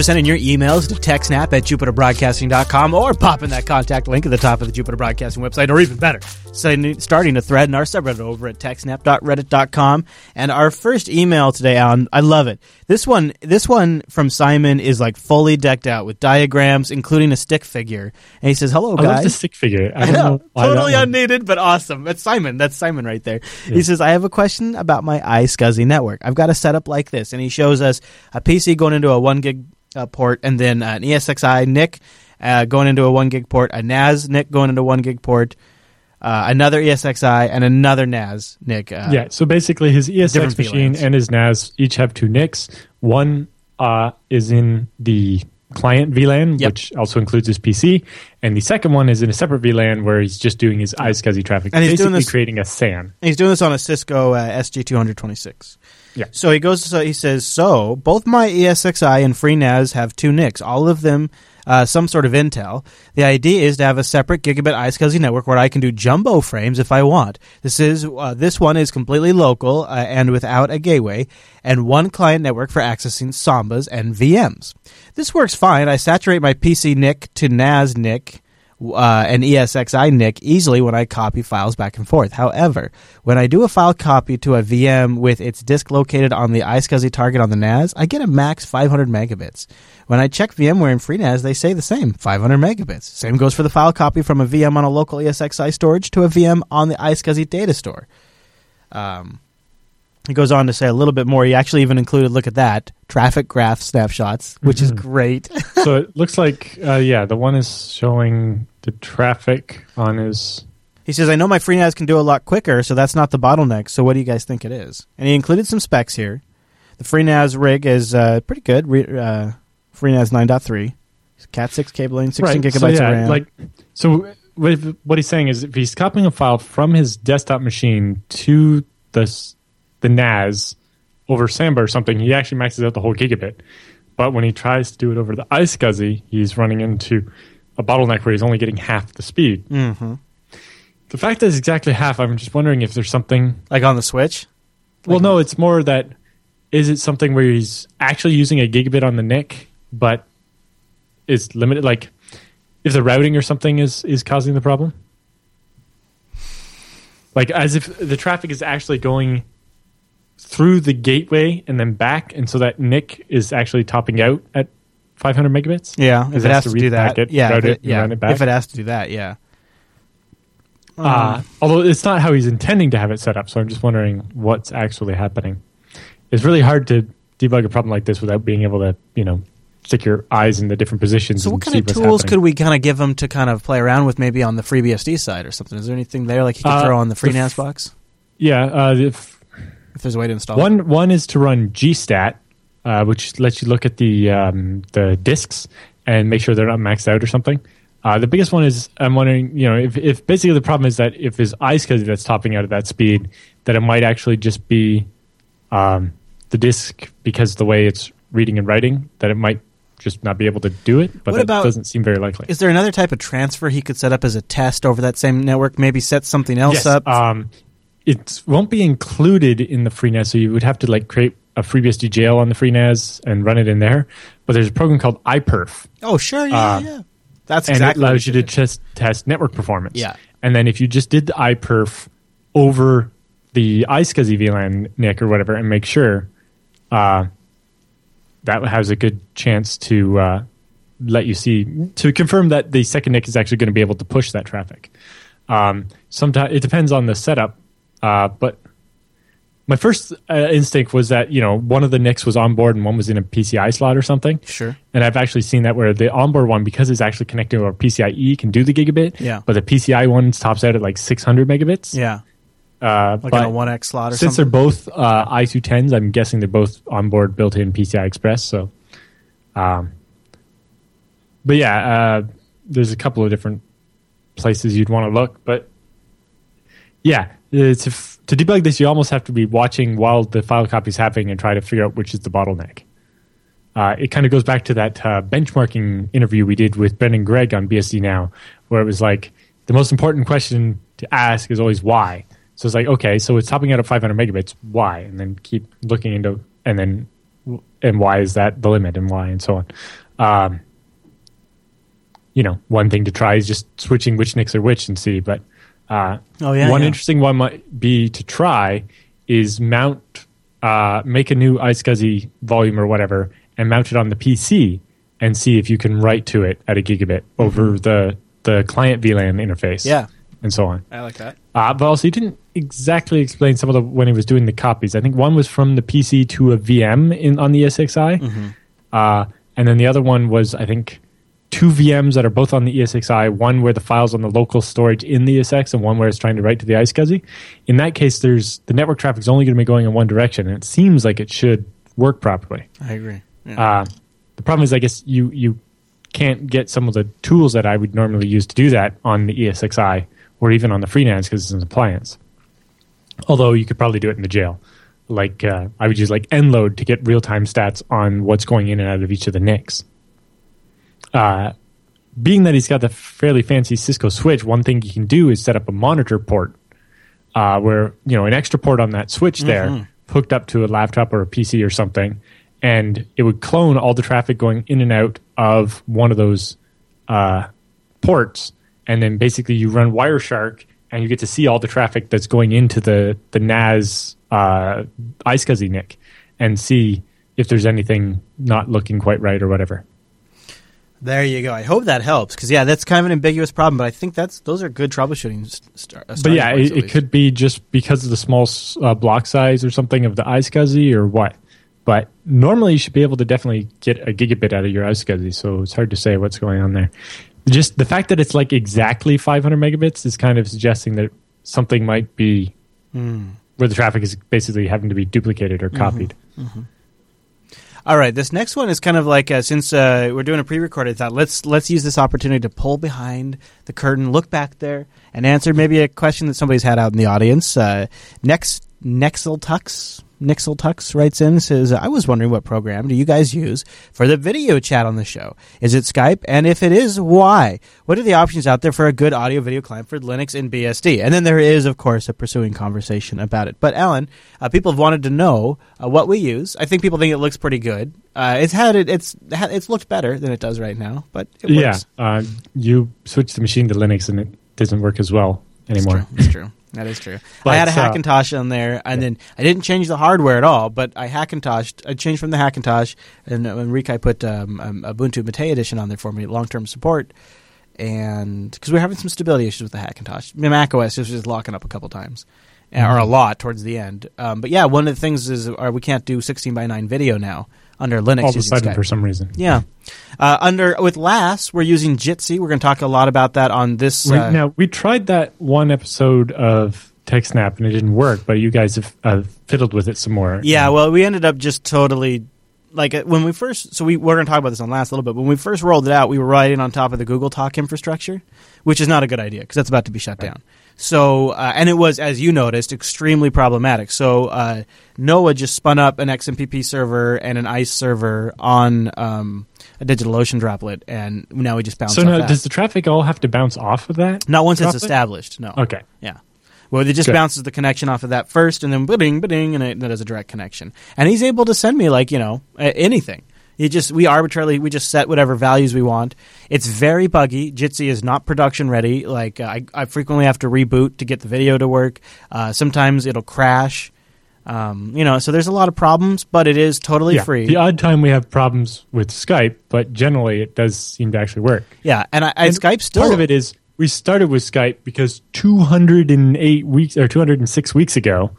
For sending your emails to techsnap at jupiterbroadcasting.com or popping that contact link at the top of the Jupiter Broadcasting website, or even better, starting a thread in our subreddit over at techsnap.reddit.com. And our first email today, Allan, I love it. This one, this one from Simon is like fully decked out with diagrams, including a stick figure. And he says, hello, guys." I love the stick figure. I know, totally unneeded, but awesome. That's Simon. That's Simon right there. He says, I have a question about my iSCSI network. I've got a setup like this. And he shows us a PC going into a 1 gig uh, port, and then an ESXi NIC uh, going into a 1 gig port, a NAS NIC going into a 1 gig port, uh, another ESXi, and another NAS NIC. Uh, yeah, so basically his ESX machine VLANs. and his NAS each have two NICs. One uh, is in the client VLAN, Yep. which also includes his PC, and the second one is in a separate VLAN where he's just doing his iSCSI traffic, And he's basically doing this- creating a SAN. And he's doing this on a Cisco uh, SG226. Yeah. So he goes. So he says. So both my ESXi and FreeNAS have two NICs. All of them uh, some sort of Intel. The idea is to have a separate gigabit iSCSI network where I can do jumbo frames if I want. This is uh, this one is completely local uh, and without a gateway, and one client network for accessing Sambas and VMs. This works fine. I saturate my PC NIC to NAS NIC uh, an ESXi NIC easily when I copy files back and forth. However, when I do a file copy to a VM with its disk located on the iSCSI target on the NAS, I get a max 500 megabits. When I check VMware and FreeNAS, they say the same, 500 megabits. Same goes for the file copy from a VM on a local ESXi storage to a VM on the iSCSI data store. Um, he goes on to say a little bit more. He actually even included, look at that, traffic graph snapshots, which is Mhm. great. so it looks like, uh, yeah, the one is showing the traffic on his. He says, I know my FreeNAS can do a lot quicker, so that's not the bottleneck. So what do you guys think it is? And he included some specs here. The FreeNAS rig is uh, pretty good. Re- uh, FreeNAS 9.3. Cat 6 cabling, 16 gigabytes so, yeah, of RAM. Like, so what what he's saying is if he's copying a file from his desktop machine to the the NAS over Samba or something, he actually maxes out the whole gigabit. But when he tries to do it over the iSCSI, he's running into a bottleneck where he's only getting half the speed. hmm The fact that it's exactly half, I'm just wondering if there's something. Like on the Switch? Well, no, it's more that is it something where he's actually using a gigabit on the NIC, but is limited? Like if the routing or something is is causing the problem, like as if the traffic is actually going through the gateway and then back, and so that NIC is actually topping out at 500 megabits. Yeah, if it it has has to do that. packet, yeah, if it, it, yeah. it. If it has to do that, yeah. Uh, although it's not how he's intending to have it set up, so I'm just wondering what's actually happening. It's really hard to debug a problem like this without being able to, you know, stick your eyes in the different positions. So what kind of tools happening. could we kind of give him to kind of play around with maybe on the FreeBSD side or something? Is there anything there like he could Uh, throw on the FreeNAS f- box? Yeah, uh, if If there's a way to install it? one one is to run GStat, uh, which lets you look at the um, the disks and make sure they're not maxed out or something. Uh, the biggest one is I'm wondering, you know, if, if basically the problem is that if his iSCSI that's topping out at that speed, that it might actually just be um, the disk because the way it's reading and writing, that it might just not be able to do it. But What that about- doesn't seem very likely. Is there another type of transfer he could set up as a test over that same network? Maybe set something else yes, up? um, it won't be included in the FreeNAS, so you would have to like create a FreeBSD jail on the FreeNAS and run it in there. But there's a program called iPerf, oh, sure, yeah, uh, yeah. That's and exactly it allows you to just test network performance. Yeah. And then if you just did the iPerf over the iSCSI VLAN NIC or whatever, and make sure uh, that has a good chance to uh, let you see to confirm that the second NIC is actually going to be able to push that traffic. Um, sometimes it depends on the setup, uh, but my first uh, instinct was that you know one of the NICs was on board and one was in a PCI slot or something. Sure. And I've actually seen that where the onboard one, because it's actually connected to our PCIe, can do the gigabit. Yeah. But the PCI one tops out at like 600 megabits. Yeah. Uh, Like on a 1X slot or since something. they're both uh, i210s, I'm guessing they're both onboard built-in PCI Express. So, um, but yeah, uh, there's a couple of different places you'd want to look, but yeah, it's if, to debug this, you almost have to be watching while the file copy is happening and try to figure out which is the bottleneck. Uh, it kind of goes back to that uh, benchmarking interview we did with Brendan Gregg on BSD Now, where it was like the most important question to ask is always why. So it's like, okay, so it's topping out at 500 megabits. Why? And then keep looking into, and then, and why is that the limit and why and so on. Um, you know, one thing to try is just switching which NICs are which and see. But uh, Oh, yeah, one yeah. interesting one might be to try is mount, uh, make a new iSCSI volume or whatever, and mount it on the PC and see if you can write to it at a gigabit over the the client VLAN interface. Mm-hmm. Yeah. and so on. I like that. Uh, but also, he didn't exactly explain some of the when he was doing the copies. I think one was from the PC to a VM in on the SXI, Mm-hmm. uh, and then the other one was I think two VMs that are both on the ESXi. One where the files on the local storage in the ESX, and one where it's trying to write to the iSCSI. In that case, there's the network traffic is only going to be going in one direction, and it seems like it should work properly. I agree. Yeah. Uh, the problem is, I guess you you can't get some of the tools that I would normally use to do that on the ESXi or even on the FreeNAS because it's an appliance. Although you could probably do it in the jail. Like uh, I would use like nload to get real time stats on what's going in and out of each of the NICs. Uh, being that he's got the fairly fancy Cisco switch, one thing you can do is set up a monitor port uh, where you know an extra port on that switch there hooked up to a laptop or a PC or something, and it would clone all the traffic going in and out of one of those uh, ports, and then basically you run Wireshark and you get to see all the traffic that's going into the the NAS uh, iSCSI NIC and see if there's anything not looking quite right or whatever. There you go. I hope that helps because yeah, that's kind of an ambiguous problem, but I think that's those are good troubleshooting. Uh, But yeah, points, it, it could be just because of the small uh, block size or something of the iSCSI or what. But normally you should be able to definitely get a gigabit out of your iSCSI, so it's hard to say what's going on there. Just the fact that it's like exactly 500 megabits is kind of suggesting that something might be Hmm. where the traffic is basically having to be duplicated or Mm-hmm. copied. All right, this next one is kind of like uh, since uh, we're doing a pre-recorded, thought let's let's use this opportunity to pull behind the curtain, look back there, and answer maybe a question that somebody's had out in the audience. Uh, next, Nexel Tux, Nixel Tux writes in says, "I was wondering what program do you guys use for the video chat on the show? Is it Skype? And if it is, why? What are the options out there for a good audio video client for Linux and BSD? And then there is, of course, a pursuing conversation about it. But Allan, uh, people have wanted to know uh, what we use. I think people think it looks pretty good. Uh, it's had it, it's it's looked better than it does right now, but it Yeah, uh, you switch the machine to Linux and it doesn't work as well anymore. It's true. It's true. That is true. I had a uh, Hackintosh on there, and then I didn't change the hardware at all. But I Hackintoshed. I changed from the Hackintosh, and uh, Enrique put um, um, Ubuntu Mate Edition on there for me, long term support, and because we are having some stability issues with the Hackintosh, Mac OS just locking up a couple times, uh, or a lot towards the end. Um, but yeah, one of the things is uh, we can't do 16 by 9 video now under Linux All of a sudden, Skype. for some reason. yeah, uh, under with LAS, we're using Jitsi. We're going to talk a lot about that on this. Uh, now we tried that one episode of TechSnap and it didn't work, but you guys have uh, fiddled with it some more. Yeah, well, we ended up just totally like uh, when we first. So we we're going to talk about this on last a little bit. When we first rolled it out, we were riding on top of the Google Talk infrastructure, which is not a good idea because that's about to be shut down. So uh, and it was, as you noticed, extremely problematic. So uh, Noah just spun up an XMPP server and an ICE server on um, a DigitalOcean droplet, and now we just bounce. So off now, that. does the traffic all have to bounce off of that? not once it's established. No. Okay. Yeah. Well, it just Good. bounces the connection off of that first, and then bidding, bidding, and it, that is a direct connection. And he's able to send me like you know anything. He just we arbitrarily we just set whatever values we want. It's very buggy. Jitsi is not production ready. Like I, I frequently have to reboot to get the video to work. Uh, sometimes it'll crash. Um, you know, so there's a lot of problems, but it is totally Yeah. free. The odd time we have problems with Skype, but generally it does seem to actually work. Yeah, and, I, and, And Skype still Part of it is we started with Skype because 208 weeks or 206 weeks ago,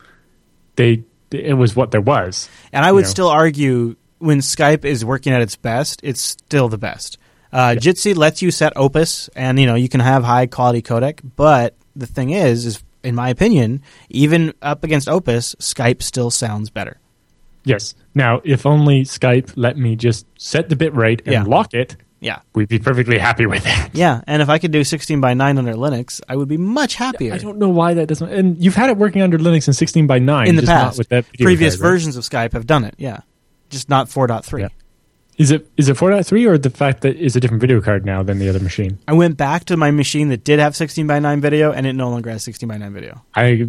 they it was what there was. And I would know. still argue when Skype is working at its best, it's still the best. Uh, Jitsi lets you set Opus, and you know you can have high quality codec. But the thing is, is in my opinion, even up against Opus, Skype still sounds better. Yes. Now, if only Skype let me just set the bit rate and Yeah. lock it, Yeah, we'd be perfectly happy with it. yeah. And if I could do 16 by 9 under Linux, I would be much happier. I don't know why that doesn't. And you've had it working under Linux in 16 by 9 in the just not past, with that previous card, right? versions of Skype have done it. Yeah, just not 4.3. Yeah. Is it is it 4.3 or the fact that it's a different video card now than the other machine? I went back to my machine that did have 16 by 9 video, and it no longer has 16 by 9 video. I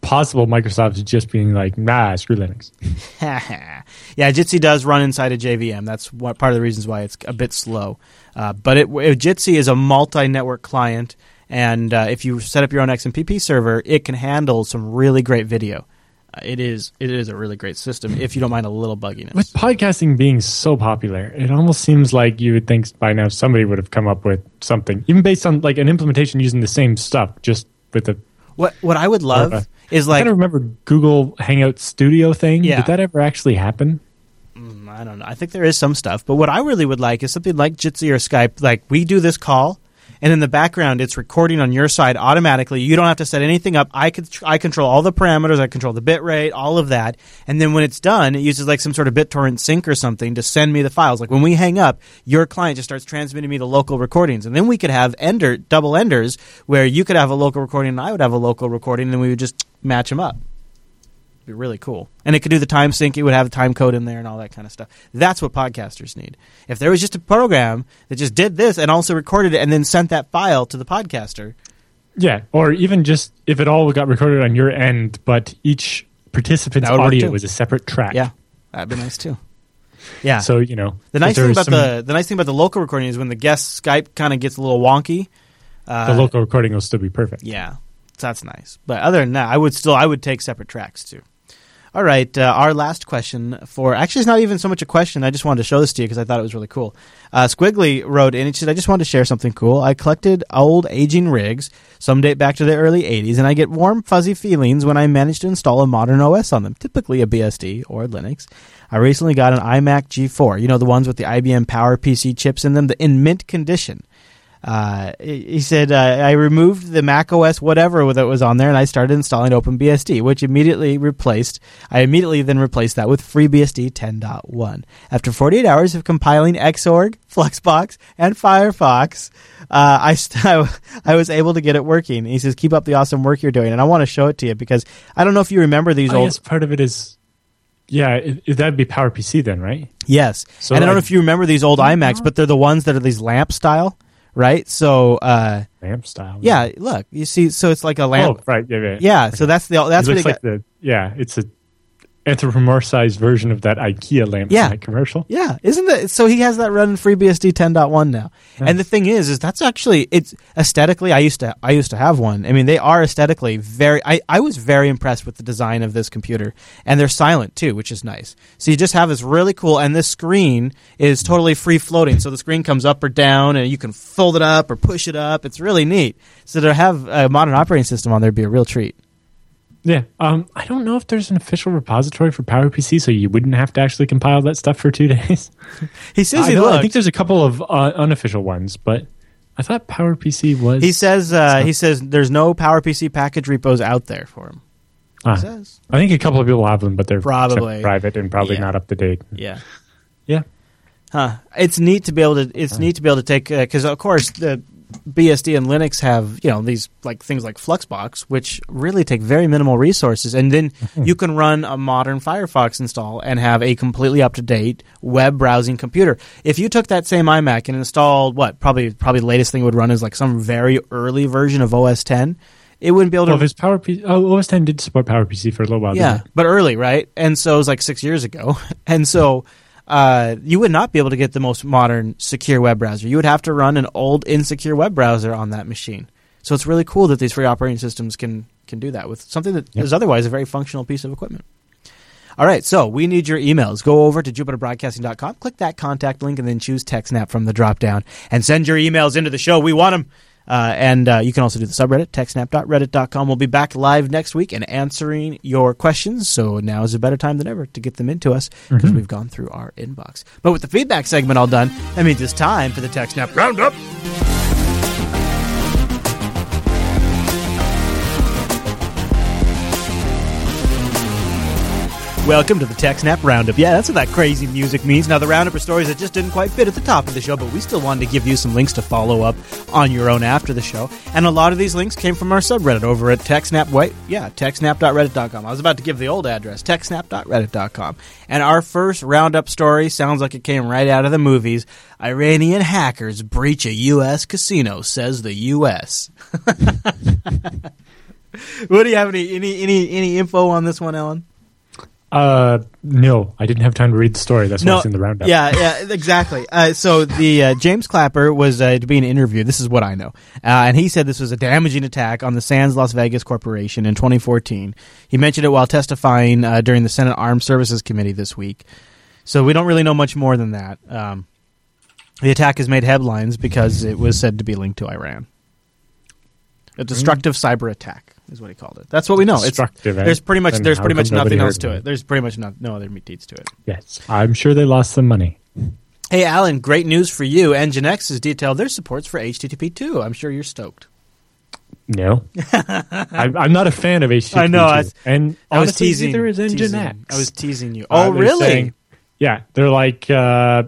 possible Microsoft's just being like, nah, screw Linux. yeah, Jitsi does run inside a JVM. That's what, part of the reasons why it's a bit slow. Uh, but it, it- Jitsi is a multi-network client, and uh, if you set up your own XMPP server, it can handle some really great video. It is it is a really great system if you don't mind a little bugginess. With podcasting being so popular, it almost seems like you would think by now somebody would have come up with something, even based on like an implementation using the same stuff, just with a. What what I would love Uh, is I like kind of remember Google Hangout Studio thing. Yeah. Did that ever actually happen? Mm, I don't know. I think there is some stuff, but what I really would like is something like Jitsi or Skype. Like we do this call, and in the background, it's recording on your side automatically. You don't have to set anything up. I could I control all the parameters. I control the bit rate, all of that, and then when it's done, it uses like some sort of BitTorrent sync or something to send me the files. Like when we hang up, your client just starts transmitting me the local recordings, and then we could have ender double enders where you could have a local recording and I would have a local recording, and we would just match them up be really cool. And it could do the time sync. It would have the time code in there and all that kind of stuff. That's what podcasters need. If there was just a program that just did this and also recorded it and then sent that file to the podcaster, Yeah, or even just if it all got recorded on your end, but each participant's That would work audio was a separate track. yeah, that'd be nice too. Yeah. So you know the nice thing about some- the the nice thing about the local recording is when the guest Skype kind of gets a little wonky. Uh, the local recording will still be perfect. Yeah, so that's nice. But other than that, I would still I would take separate tracks too. All right, uh, our last question for actually it's not even so much a question. I just wanted to show this to you because I thought it was really cool. Uh, Squiggly wrote in and said, "I just wanted to share something cool. I collected old aging rigs, some date back to the early '80s, and I get warm fuzzy feelings when I manage to install a modern OS on them, typically a BSD or Linux. I recently got an iMac G4, you know the ones with the IBM Power PC chips in them, the, in mint condition." Uh, he he said, uh, I removed the Mac OS whatever that was on there and I started installing OpenBSD, which immediately replaced, I immediately then replaced that with FreeBSD 10.1. After 48 hours of compiling Xorg, Fluxbox, and Firefox, uh, I, st- I was able to get it working. He says, keep up the awesome work you're doing. And I want to show it to you because I don't know if you remember these I old. guess part of it is, yeah, it, it- that'd be PowerPC then, right? Yes. So and I don't I- know if you remember these old iMacs, but they're the ones that are these lamp style, right? So, uh, Lamp style. yeah, look, you see, so it's like a Oh, lamp. right. Yeah, yeah. Yeah, so that's the that's it what looks it like got. the yeah. It's a anthropomorphized version of that IKEA lamp Yeah. commercial. Yeah, isn't that so? He has that running FreeBSD 10.1 now, and the thing is, is that's actually it's aesthetically. I used to I used to have one. I mean, they are aesthetically very. I I was very impressed with the design of this computer, and they're silent too, which is nice. So you just have this really cool, and this screen is totally free floating. So the screen comes up or down, and you can fold it up or push it up. It's really neat. So to have a modern operating system on there would be a real treat. Yeah. Um, I don't know if there's an official repository for PowerPC, so you wouldn't have to actually compile that stuff for two days. He says I, he I think there's a couple of uh, unofficial ones, but I thought PowerPC was. He says uh, he says there's no PowerPC package repos out there for him. Ah, He says. I think a couple of people have them, but they're Probably. private and probably Yeah. not up to date. Yeah. Yeah. Huh. It's neat to be able to. It's neat to be able to take because of course the BSD and Linux have you know these like things like Fluxbox, which really take very minimal resources, and then you can run a modern Firefox install and have a completely up to date web browsing computer. If you took that same iMac and installed what probably probably the latest thing it would run is like some very early version of OS 10, it wouldn't be able to. Well, if it's PowerPC, oh, OS 10 did support PowerPC for a little while. Yeah, but early, right? And so it was like six years ago. And so uh, you would not be able to get the most modern secure web browser. You would have to run an old insecure web browser on that machine. So it's really cool that these free operating systems can can do that with something that is Yep. otherwise a very functional piece of equipment. All right, so we need your emails. Go over to jupiterbroadcasting.com, click that contact link, and then choose TechSnap from the drop down and send your emails into the show. We want them. Uh, and uh, you can also do the subreddit, techsnap.reddit.com. We'll be back live next week and answering your questions. So now is a better time than ever to get them into us because we've gone through our inbox. But with the feedback segment all done, that means it's time for the TechSnap Roundup. Welcome to the TechSnap Roundup. Yeah, that's what that crazy music means. Now, the Roundup are stories that just didn't quite fit at the top of the show, but we still wanted to give you some links to follow up on your own after the show. And a lot of these links came from our subreddit over at TechSnap. Wait, yeah, TechSnap.reddit.com. I was about to give the old address, TechSnap.reddit.com. And our first Roundup story sounds like it came right out of the movies. Iranian hackers breach a U.S. casino, says the U.S. what do you have any any any any info on this one, Allan? Uh, no, I didn't have time to read the story. That's why it's in the roundup. Yeah, yeah, exactly. Uh, so the uh, James Clapper was uh, an interview. This is what I know, uh, and he said this was a damaging attack on the Sands Las Vegas Corporation in 2014. He mentioned it while testifying uh, during the Senate Armed Services Committee this week. So we don't really know much more than that. Um, the attack has made headlines because it was said to be linked to Iran. A destructive cyber attack is what he called it. That's what we know. It's, Destructive, eh? there's pretty much Then there's how pretty much nobody nothing else to of it. There's pretty much no, no other meat deeds to it. Yes, I'm sure they lost some money. Hey, Allan, great news for you. Nginx has detailed their supports for HTTP 2. I'm sure you're stoked. No, I'm, I'm not a fan of HTTP. I know, I- and I was honestly, teasing. There is teasing. Nginx. I was teasing you. Uh, Oh, they're really? saying- yeah, they're like, uh,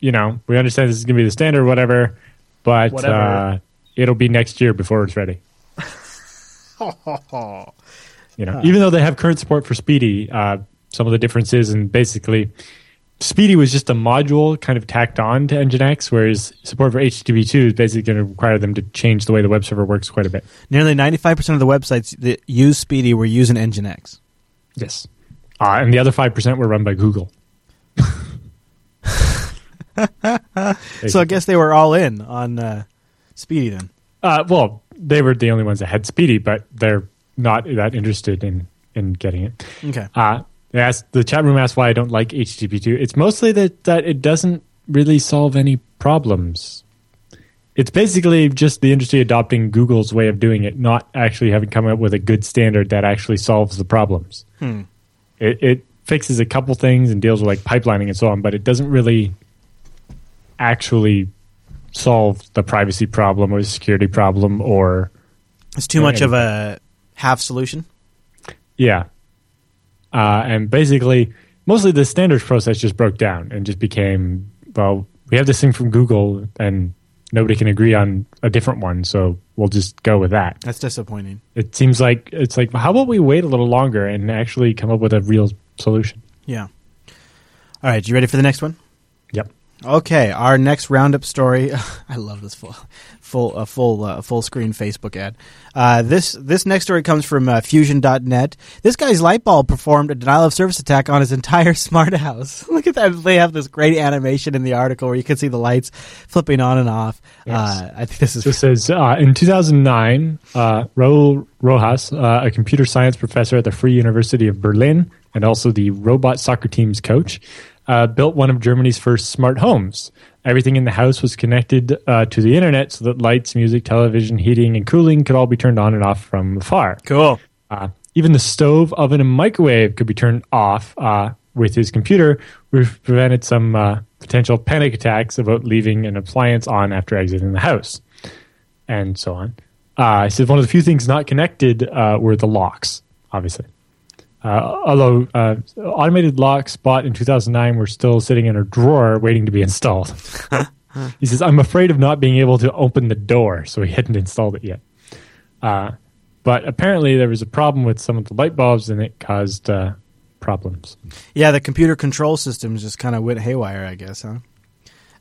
you know, we understand this is going to be the standard, whatever, but Whatever. Uh, it'll be next year before it's ready. You know, even though they have current support for SPDY, uh, some of the differences and basically, SPDY was just a module kind of tacked on to Nginx, whereas support for HTTP two is basically going to require them to change the way the web server works quite a bit. Nearly 95% of the websites that use SPDY were using Nginx. Yes, uh, and the other five percent were run by Google. So I guess they were all in on uh, SPDY then. Uh, well, they were the only ones that had SPDY, but they're not that interested in in getting it. Okay. Uh, they asked, the chat room asked why I don't like HTTP2. It's mostly that, that it doesn't really solve any problems. It's basically just the industry adopting Google's way of doing it, not actually having come up with a good standard that actually solves the problems. Hmm. It, it fixes a couple things and deals with like pipelining and so on, but it doesn't really actually solve the privacy problem or the security problem or It's too much of a half solution. Yeah. Uh, and basically, mostly the standards process just broke down and just became, well, we have this thing from Google and nobody can agree on a different one, so we'll just go with that. That's disappointing. It seems like it's like, how about we wait a little longer and actually come up with a real solution? Yeah. All right, you ready for the next one? Yep. Okay, our next roundup story. I love this full, full, uh, full, uh, full screen Facebook ad. Uh, this this next story comes from uh, Fusion.net. This guy's light bulb performed a denial of service attack on his entire smart house. Look at that! They have this great animation in the article where you can see the lights flipping on and off. Uh, I think this is This says uh, in 2009, uh, Raul Rojas, uh, a computer science professor at the Free University of Berlin and also the robot soccer team's coach, uh, built one of Germany's first smart homes. Everything in the house was connected uh, to the internet so that lights, music, television, heating, and cooling could all be turned on and off from afar. cool. Uh, even the stove, oven, and microwave could be turned off uh, with his computer, which prevented some uh, potential panic attacks about leaving an appliance on after exiting the house, and so on. Uh, he said one of the few things not connected uh, were the locks, obviously. Uh, although uh, automated locks bought in 2009 were still sitting in a drawer waiting to be installed. he says, I'm afraid of not being able to open the door, so he hadn't installed it yet. Uh, but apparently there was a problem with some of the light bulbs and it caused uh, problems. Yeah, the computer control systems just kind of went haywire, I guess, huh?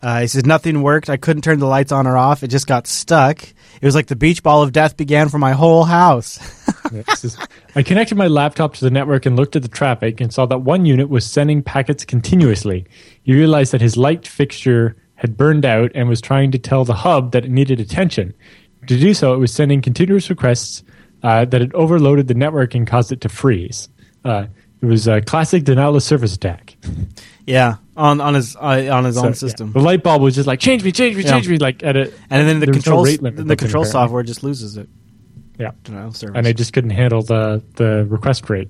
Uh, he says nothing worked. I couldn't turn the lights on or off. It just got stuck. It was like the beach ball of death began for my whole house. Yeah, says, I connected my laptop to the network and looked at the traffic and saw that one unit was sending packets continuously. He realized that his light fixture had burned out and was trying to tell the hub that it needed attention. To do so, it was sending continuous requests uh, that had overloaded the network and caused it to freeze. Uh, It was a classic denial of service attack. Yeah, on on his uh, on his So, own yeah. system, The light bulb was just like change me, change me, Yeah. change me, like at a and then the was no control the control apparently. software just loses it. Yeah. Denial of service. and I just couldn't handle the the request rate.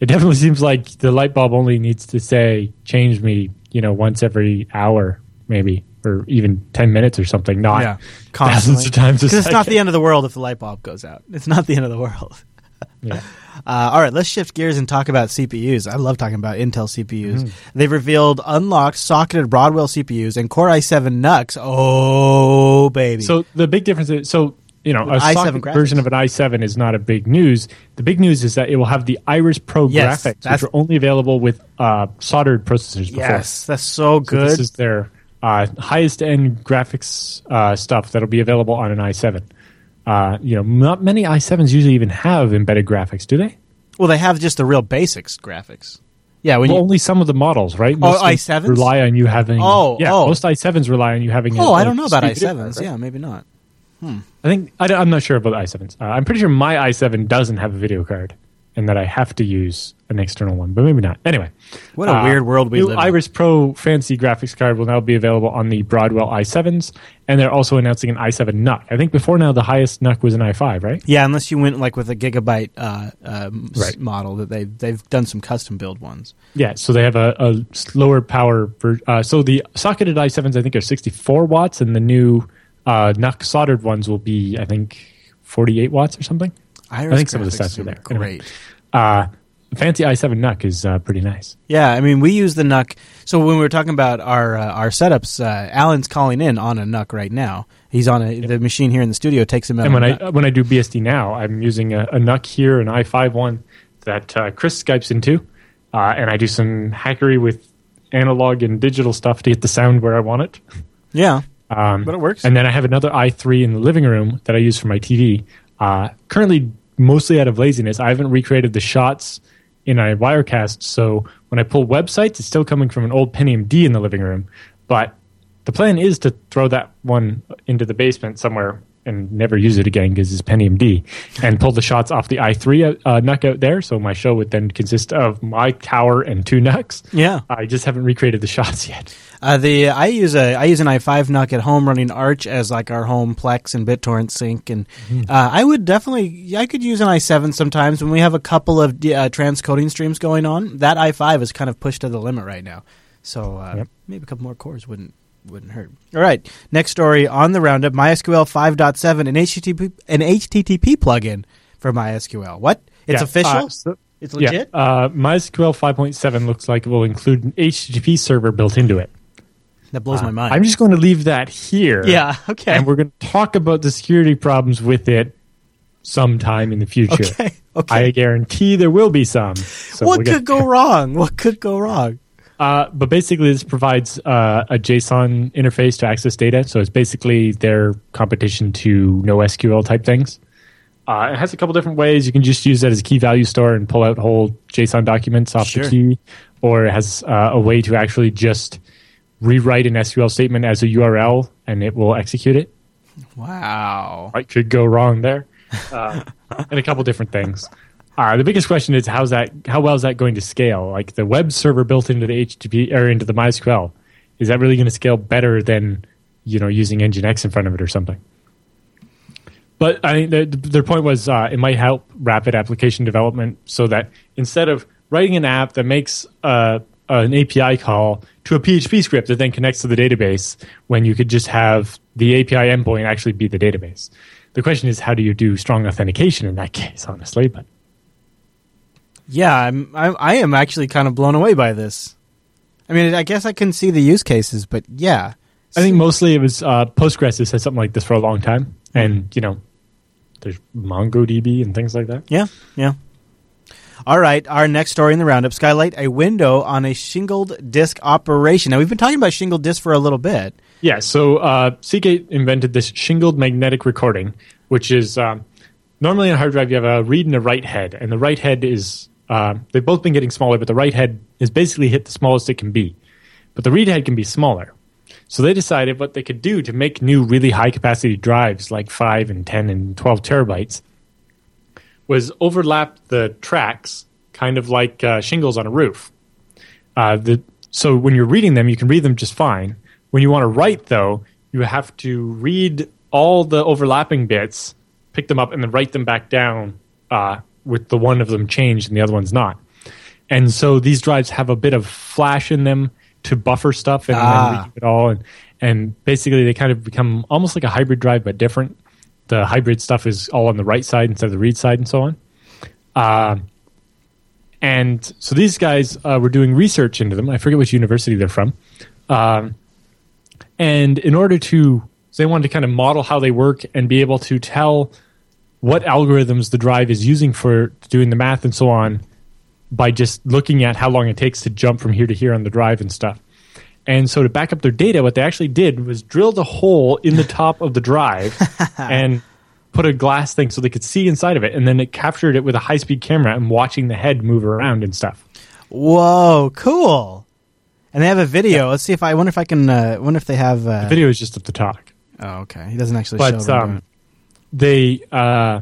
It definitely seems like the light bulb only needs to say change me, you know, once every hour, maybe, or even ten minutes or something. Not yeah, thousands of times a Because it's not the end of the world if the light bulb goes out. It's not the end of the world. Yeah. Uh, all right, let's shift gears and talk about CPUs. I love talking about Intel CPUs. Mm-hmm. They've revealed unlocked socketed Broadwell CPUs and Core i7 NUCs. Oh, baby. So the big difference is so you know a i7 socket version of an i7 is not a big news. The big news is that it will have the Iris Pro Yes, graphics, which are only available with uh, soldered processors before. yes, that's so So good. this is their uh, highest end graphics uh, stuff that'll be available on an i7. Uh, you know, not many i7s usually even have embedded graphics, do they? well, they have just the real basics graphics. Yeah, Well, you, only some of the models, right? Oh, i7s? rely on you having. Oh, yeah. oh. Most i7s rely on you having. oh, I a don't know about i7s. right? Yeah, maybe not. I think I, am not sure about the i7s. Uh, I'm pretty sure my i7 doesn't have a video card, and that I have to use an external one, but maybe not. Anyway, What a weird world we live in. The Iris Pro fancy graphics card will now be available on the Broadwell i7s, and they're also announcing an i7 NUC. I think before now the highest NUC was an i5, right? Yeah, unless you went like with a gigabyte uh, um, Right. model that they they've done some custom build ones. Yeah, so they have a, a slower power. Ver- uh, so the socketed i7s I think are 64 watts, and the new uh, NUC soldered ones will be I think 48 watts or something. Iris I think some of the graphics stats are are there. Anyway. Great. Uh, fancy i7 NUC is uh, pretty nice. Yeah, I mean, we use the NUC. So when we were talking about our uh, our setups, uh, Allan's calling in on a NUC right now. He's on a the machine here in the studio takes him out. And when on I a NUC. when I do BSD now, I'm using a, a NUC here, an i5 one that uh, Chris Skypes into, uh, and I do some hackery with analog and digital stuff to get the sound where I want it. yeah, Um, But it works. And then I have another i3 in the living room that I use for my TV. Uh, currently, mostly out of laziness, I haven't recreated the shots in my Wirecast. So when I pull websites, it's still coming from an old Pentium D in the living room. But the plan is to throw that one into the basement somewhere and never use it again because it's Pentium D, and pull the shots off the i3 uh, NUC out there. So my show would then consist of my tower and two NUCs. yeah. I just haven't recreated the shots yet. Uh, the I use a I use an i5 NUC at home running Arch as like our home Plex and BitTorrent sync, and Mm-hmm. uh, I would definitely I could use an i7 sometimes when we have a couple of uh, transcoding streams going on. That i5 is kind of pushed to the limit right now, so uh, Yep. maybe a couple more cores wouldn't wouldn't hurt. All right, next story on the roundup: MySQL 5.7 an HTTP an HTTP plugin for MySQL. What? It's Yeah, official. uh, so- it's legit. Yeah, uh, MySQL 5.7 looks like it will include an HTTP server built into it. that blows my Uh, mind. I'm just going to leave that here. yeah. Okay. And we're going to talk about the security problems with it sometime in the future. okay. Okay. I guarantee there will be some. So what we'll could get- go wrong? What could go wrong? Uh, but basically, this provides uh, a JSON interface to access data. So it's basically their competition to NoSQL type things. Uh, it has a couple different ways. You can just use that as a key value store and pull out whole JSON documents off Sure. the key, or it has uh, a way to actually just rewrite an SQL statement as a URL and it will execute it. Wow. What could go wrong there? Uh, and a couple different things. Uh, the biggest question is how's that? How well is that going to scale? Like the web server built into the HTTP or into the MySQL, is that really going to scale better than you know using Nginx in front of it or something? But I think their, point was uh, it might help rapid application development, so that instead of writing an app that makes uh, an API call to a PHP script that then connects to the database, when you could just have the API endpoint actually be the database. The question is, how do you do strong authentication in that case? Honestly, but Yeah, I'm, I, I am actually kind of blown away by this. I mean, I guess I can see the use cases, but yeah. I think mostly it was uh, Postgres has had something like this for a long time, and you know, there's MongoDB and things like that. Yeah, yeah. All right, our next story in the roundup Skylight, a window on a shingled disk operation. Now, we've been talking about shingled disk for a little bit. Yeah, so uh, Seagate invented this shingled magnetic recording, which is um, normally on a hard drive you have a read and a write head, and the write head is uh, they've both been getting smaller, but the right head is basically hit the smallest it can be, but the read head can be smaller. So they decided what they could do to make new really high capacity drives like five and ten and twelve terabytes was overlap the tracks kind of like uh, shingles on a roof. Uh, the, so when you're reading them, you can read them just fine. When you want to write, though, you have to read all the overlapping bits, pick them up, and then write them back down uh, with the one of them changed and the other one's not. And so these drives have a bit of flash in them to buffer stuff and Ah. it all. And, and basically, they kind of become almost like a hybrid drive, but different. The hybrid stuff is all on the write side instead of the read side, and so on. Uh, and so these guys uh, were doing research into them. I forget which university they're from. Um, and in order to, so they wanted to kind of model how they work and be able to tell what algorithms the drive is using for doing the math and so on by just looking at how long it takes to jump from here to here on the drive and stuff. And so to back up their data, what they actually did was drilled a hole in the top of the drive and put a glass thing so they could see inside of it. And then it captured it with a high speed camera and watching the head move around and stuff. Whoa, cool. And they have a video. Let's see if I, I wonder if I can. Uh, wonder if they have. Uh, Video is just at the talk. Oh, okay. He doesn't actually But, show. um, they uh,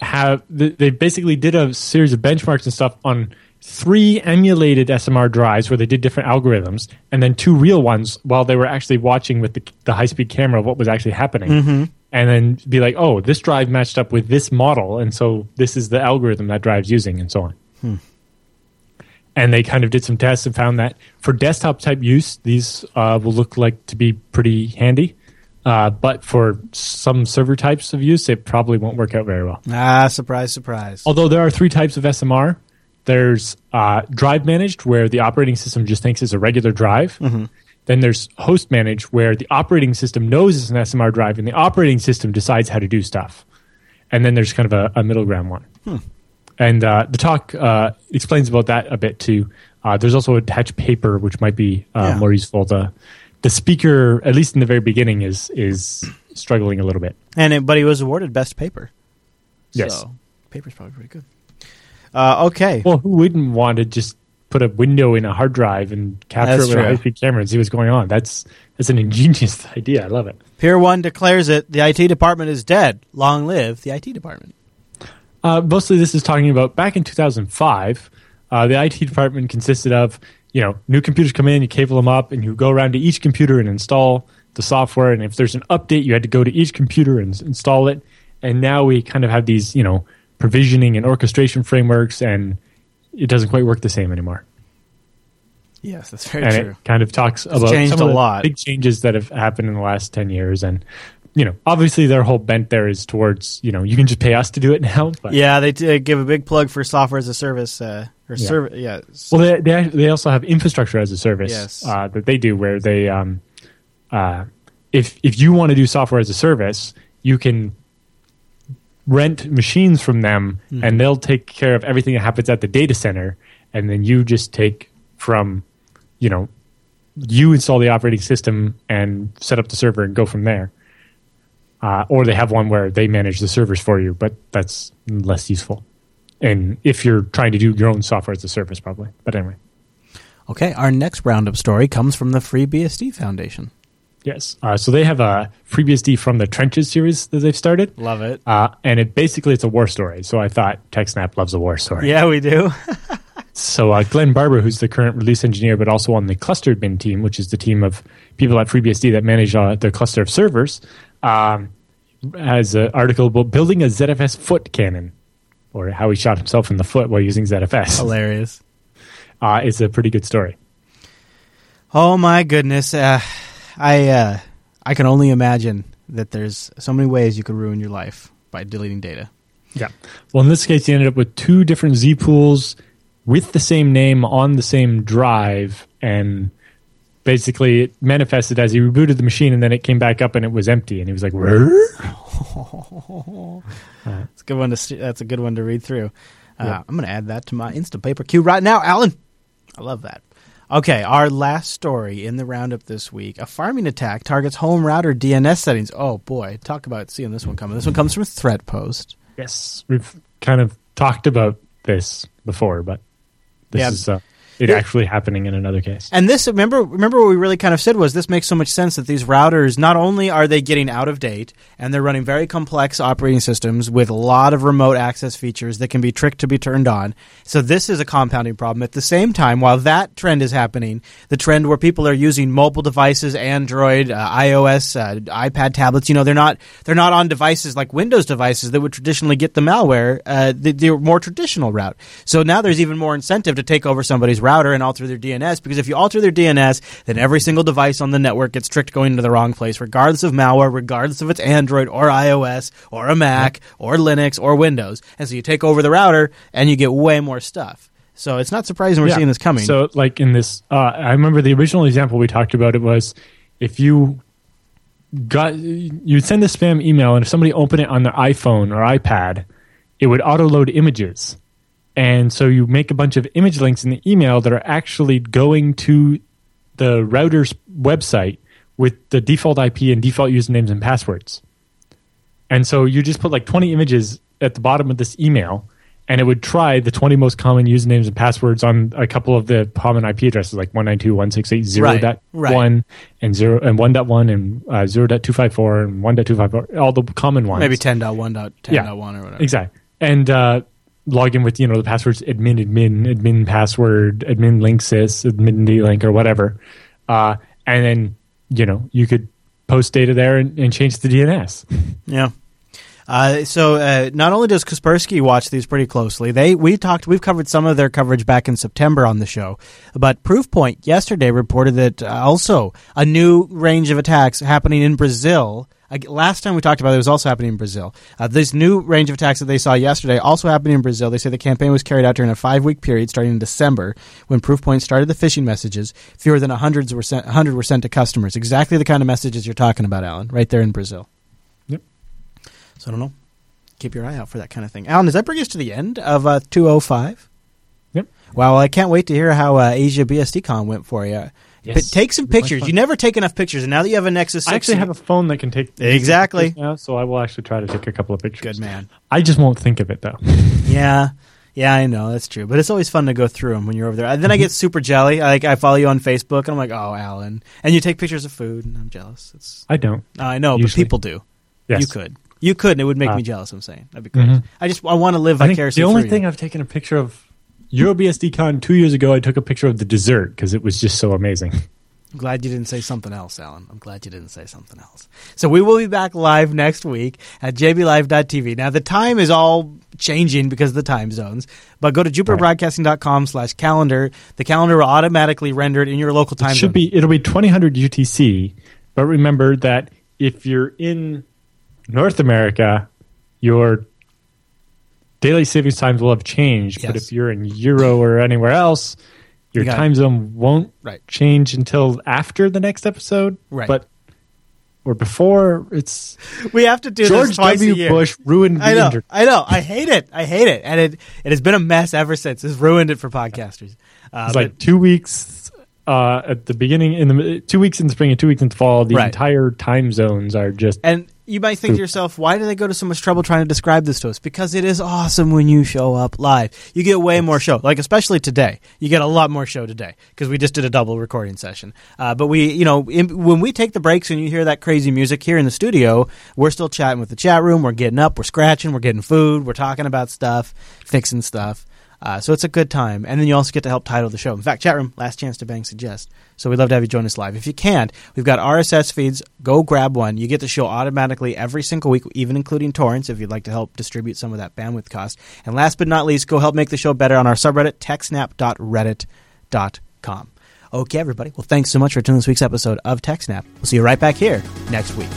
have they basically did a series of benchmarks and stuff on three emulated SMR drives where they did different algorithms, and then two real ones while they were actually watching with the, the high speed camera what was actually happening, Mm-hmm. and then be like, oh, this drive matched up with this model, and so this is the algorithm that drive's using, and so on. Hmm. And they kind of did some tests and found that for desktop type use, these uh, will look like to be pretty handy. Uh, but for some server types of use, it probably won't work out very well. Ah, surprise, surprise. Although there are three types of SMR. There's uh, drive managed, where the operating system just thinks it's a regular drive. Then there's host managed, where the operating system knows it's an SMR drive, and the operating system decides how to do stuff. And then there's kind of a, a middle ground one. And uh, the talk uh, explains about that a bit too. Uh, there's also a attached paper, which might be uh, Yeah. more useful. The the speaker, at least in the very beginning, is is struggling a little bit. And it, but he was awarded best paper. Yes. So, paper's probably pretty good. Uh, okay. Well, who wouldn't want to just put a window in a hard drive and capture That's it with a high speed camera and see what's going on? That's that's an ingenious idea. I love it. Peer 1 declares it. The IT department is dead. Long live the IT department. Uh, mostly, this is talking about back in 2005. Uh, the IT department consisted of you know new computers come in, you cable them up, and you go around to each computer and install the software. And if there's an update, you had to go to each computer and install it. And now we kind of have these you know provisioning and orchestration frameworks, and it doesn't quite work the same anymore. Yes, that's very and true. it kind of talks about changed some of a the lot. big changes that have happened in the last 10 years and you know obviously their whole bent there is towards you know you can just pay us to do it now but Yeah, they t- give a big plug for software as a service. Uh, or Yeah. serv- yeah. well they, they they also have infrastructure as a service Yes. uh, that they do where they um uh if if you want to do software as a service you can rent machines from them Hmm. and they'll take care of everything that happens at the data center and then you just take from you know you install the operating system and set up the server and go from there uh, or they have one where they manage the servers for you but that's less useful and if you're trying to do your own software as a service probably but anyway Okay, our next roundup story comes from the FreeBSD Foundation. yes uh, so they have a FreeBSD from the trenches series that they've started Love it. uh, and it basically it's a war story so i thought techsnap loves a war story Yeah, we do. So uh, Glen Barber, who's the current release engineer, but also on the clustered bin team, which is the team of people at FreeBSD that manage uh, the cluster of servers, um, has an article about building a ZFS foot cannon, or how he shot himself in the foot while using ZFS. Hilarious. Uh, it's a pretty good story. Oh my goodness. Uh, I uh, I can only imagine that there's so many ways you could ruin your life by deleting data. Yeah. Well, in this case, he ended up with two different Z pools with the same name on the same drive, and basically it manifested as he rebooted the machine, and then it came back up and it was empty, and he was like, "Where?" It's a good one to st- that's a good one to read through. Uh, Yeah. I'm going to add that to my Instapaper queue right now, Allan. I love that. Okay, our last story in the roundup this week: a pharming attack targets home router DNS settings. Oh boy, talk about seeing this one coming. This one comes from Threatpost Yes, we've kind of talked about this before, but this Yeah. is uh, it actually happening in another case. And this, remember, remember what we really kind of said was this makes so much sense that these routers not only are they getting out of date and they're running very complex operating systems with a lot of remote access features that can be tricked to be turned on. So this is a compounding problem. At the same time, while that trend is happening, the trend where people are using mobile devices, Android, uh, iOS, uh, iPad tablets, you know, they're not they're not on devices like Windows devices that would traditionally get the malware. Uh, the, the more traditional route. So now there's even more incentive to take over somebody's router and alter their DNS because if you alter their DNS, then every single device on the network gets tricked going into the wrong place, regardless of malware, regardless of it's Android or iOS or a Mac or Linux or Windows. And so you take over the router and you get way more stuff. So it's not surprising we're Yeah. seeing this coming. So, like in this, uh, I remember the original example we talked about. It was if you got you send a spam email, and if somebody opened it on their iPhone or iPad, it would auto load images, and so you make a bunch of image links in the email that are actually going to the router's website with the default IP and default usernames and passwords. And so you just put like 20 images at the bottom of this email, and it would try the 20 most common usernames and passwords on a couple of the common IP addresses, like 192.168.0.1 Right, right. and 0 and 1.1 and uh, 0.254 and 1.254, all the common ones. Maybe 10.1.10.1 Yeah. or whatever. Exactly. And uh, log in with, you know, the passwords admin, admin, admin password, admin Linksys, admin d-link or whatever. Uh, and then, you know, you could post data there and, and change the DNS. Yeah. Uh, so uh, not only does Kaspersky watch these pretty closely, they we talked we've covered some of their coverage back in September on the show, but Proofpoint yesterday reported that uh, also a new range of attacks happening in Brazil. Last time we talked about it, it was also happening in Brazil. Uh, this new range of attacks that they saw yesterday also happening in Brazil. They say the campaign was carried out during a five-week period starting in December when Proofpoint started the phishing messages. Fewer than 100 were sent, 100 were sent to customers. Exactly the kind of messages you're talking about, Allan, right there in Brazil. Yep. So I don't know. Keep your eye out for that kind of thing. Allan, does that bring us to the end of uh, 205? Yep. Wow, I can't wait to hear how uh, Asia BSDCon went for you. Yes. take some It'll be much pictures. You never take enough pictures, and now that you have a Nexus 6, I actually have a phone that can take Exactly. now, so I will actually try to take a couple of pictures. good man. I just won't think of it though. Yeah. Yeah, I know that's true, but it's always fun to go through them when you're over there. And then I Mm-hmm. get super jelly. I, like I follow you on Facebook, and I'm like, "Oh, Allan," and you take pictures of food, and I'm jealous. It's I don't. I know, Usually. but people do. Yes. You could, you could, and it would make Uh, me jealous. I'm saying that'd be great. Mhm. I just I want to live I think vicariously. the only thing you. I've taken a picture of EuroBSDCon two years ago, I took a picture of the dessert because it was just so amazing. I'm glad you didn't say something else, Allan. I'm glad you didn't say something else. So we will be back live next week at jblive.tv. Now the time is all changing because of the time zones, but go to jupiterbroadcasting.com slash calendar. The calendar will automatically render it in your local time It should zone. be it'll be twenty hundred UTC, but remember that if you're in North America, your daily savings times will have changed. But if you're in Euro or anywhere else, your You got it. time zone won't Right. change until after the next episode. Right. But or before it's we have to do George this twice W. a year. Bush ruined the I know, internet. I know. I hate it. I hate it, and it it has been a mess ever since. It's ruined it for podcasters. Uh, It's but- like two weeks uh, at the beginning in the two weeks in the spring and two weeks in the fall. The Right. entire time zones are just And you might think to yourself, why do they go to so much trouble trying to describe this to us? Because it is awesome when you show up live. You get way more show, like especially today. You get a lot more show today because we just did a double recording session. Uh, but we, you know, in, when we take the breaks and you hear that crazy music here in the studio, we're still chatting with the chat room. We're getting up, we're scratching, we're getting food, we're talking about stuff, fixing stuff. Uh, so it's a good time, and then you also get to help title the show. In fact, chat room, last chance to bang suggest. So we'd love to have you join us live. If you can't, we've got RSS feeds. Go grab one. You get the show automatically every single week, even including torrents, if you'd like to help distribute some of that bandwidth cost. And last but not least, go help make the show better on our subreddit, techsnap.reddit.com. Okay, everybody. Well, thanks so much for tuning in this week's episode of TechSnap. We'll see you right back here next week.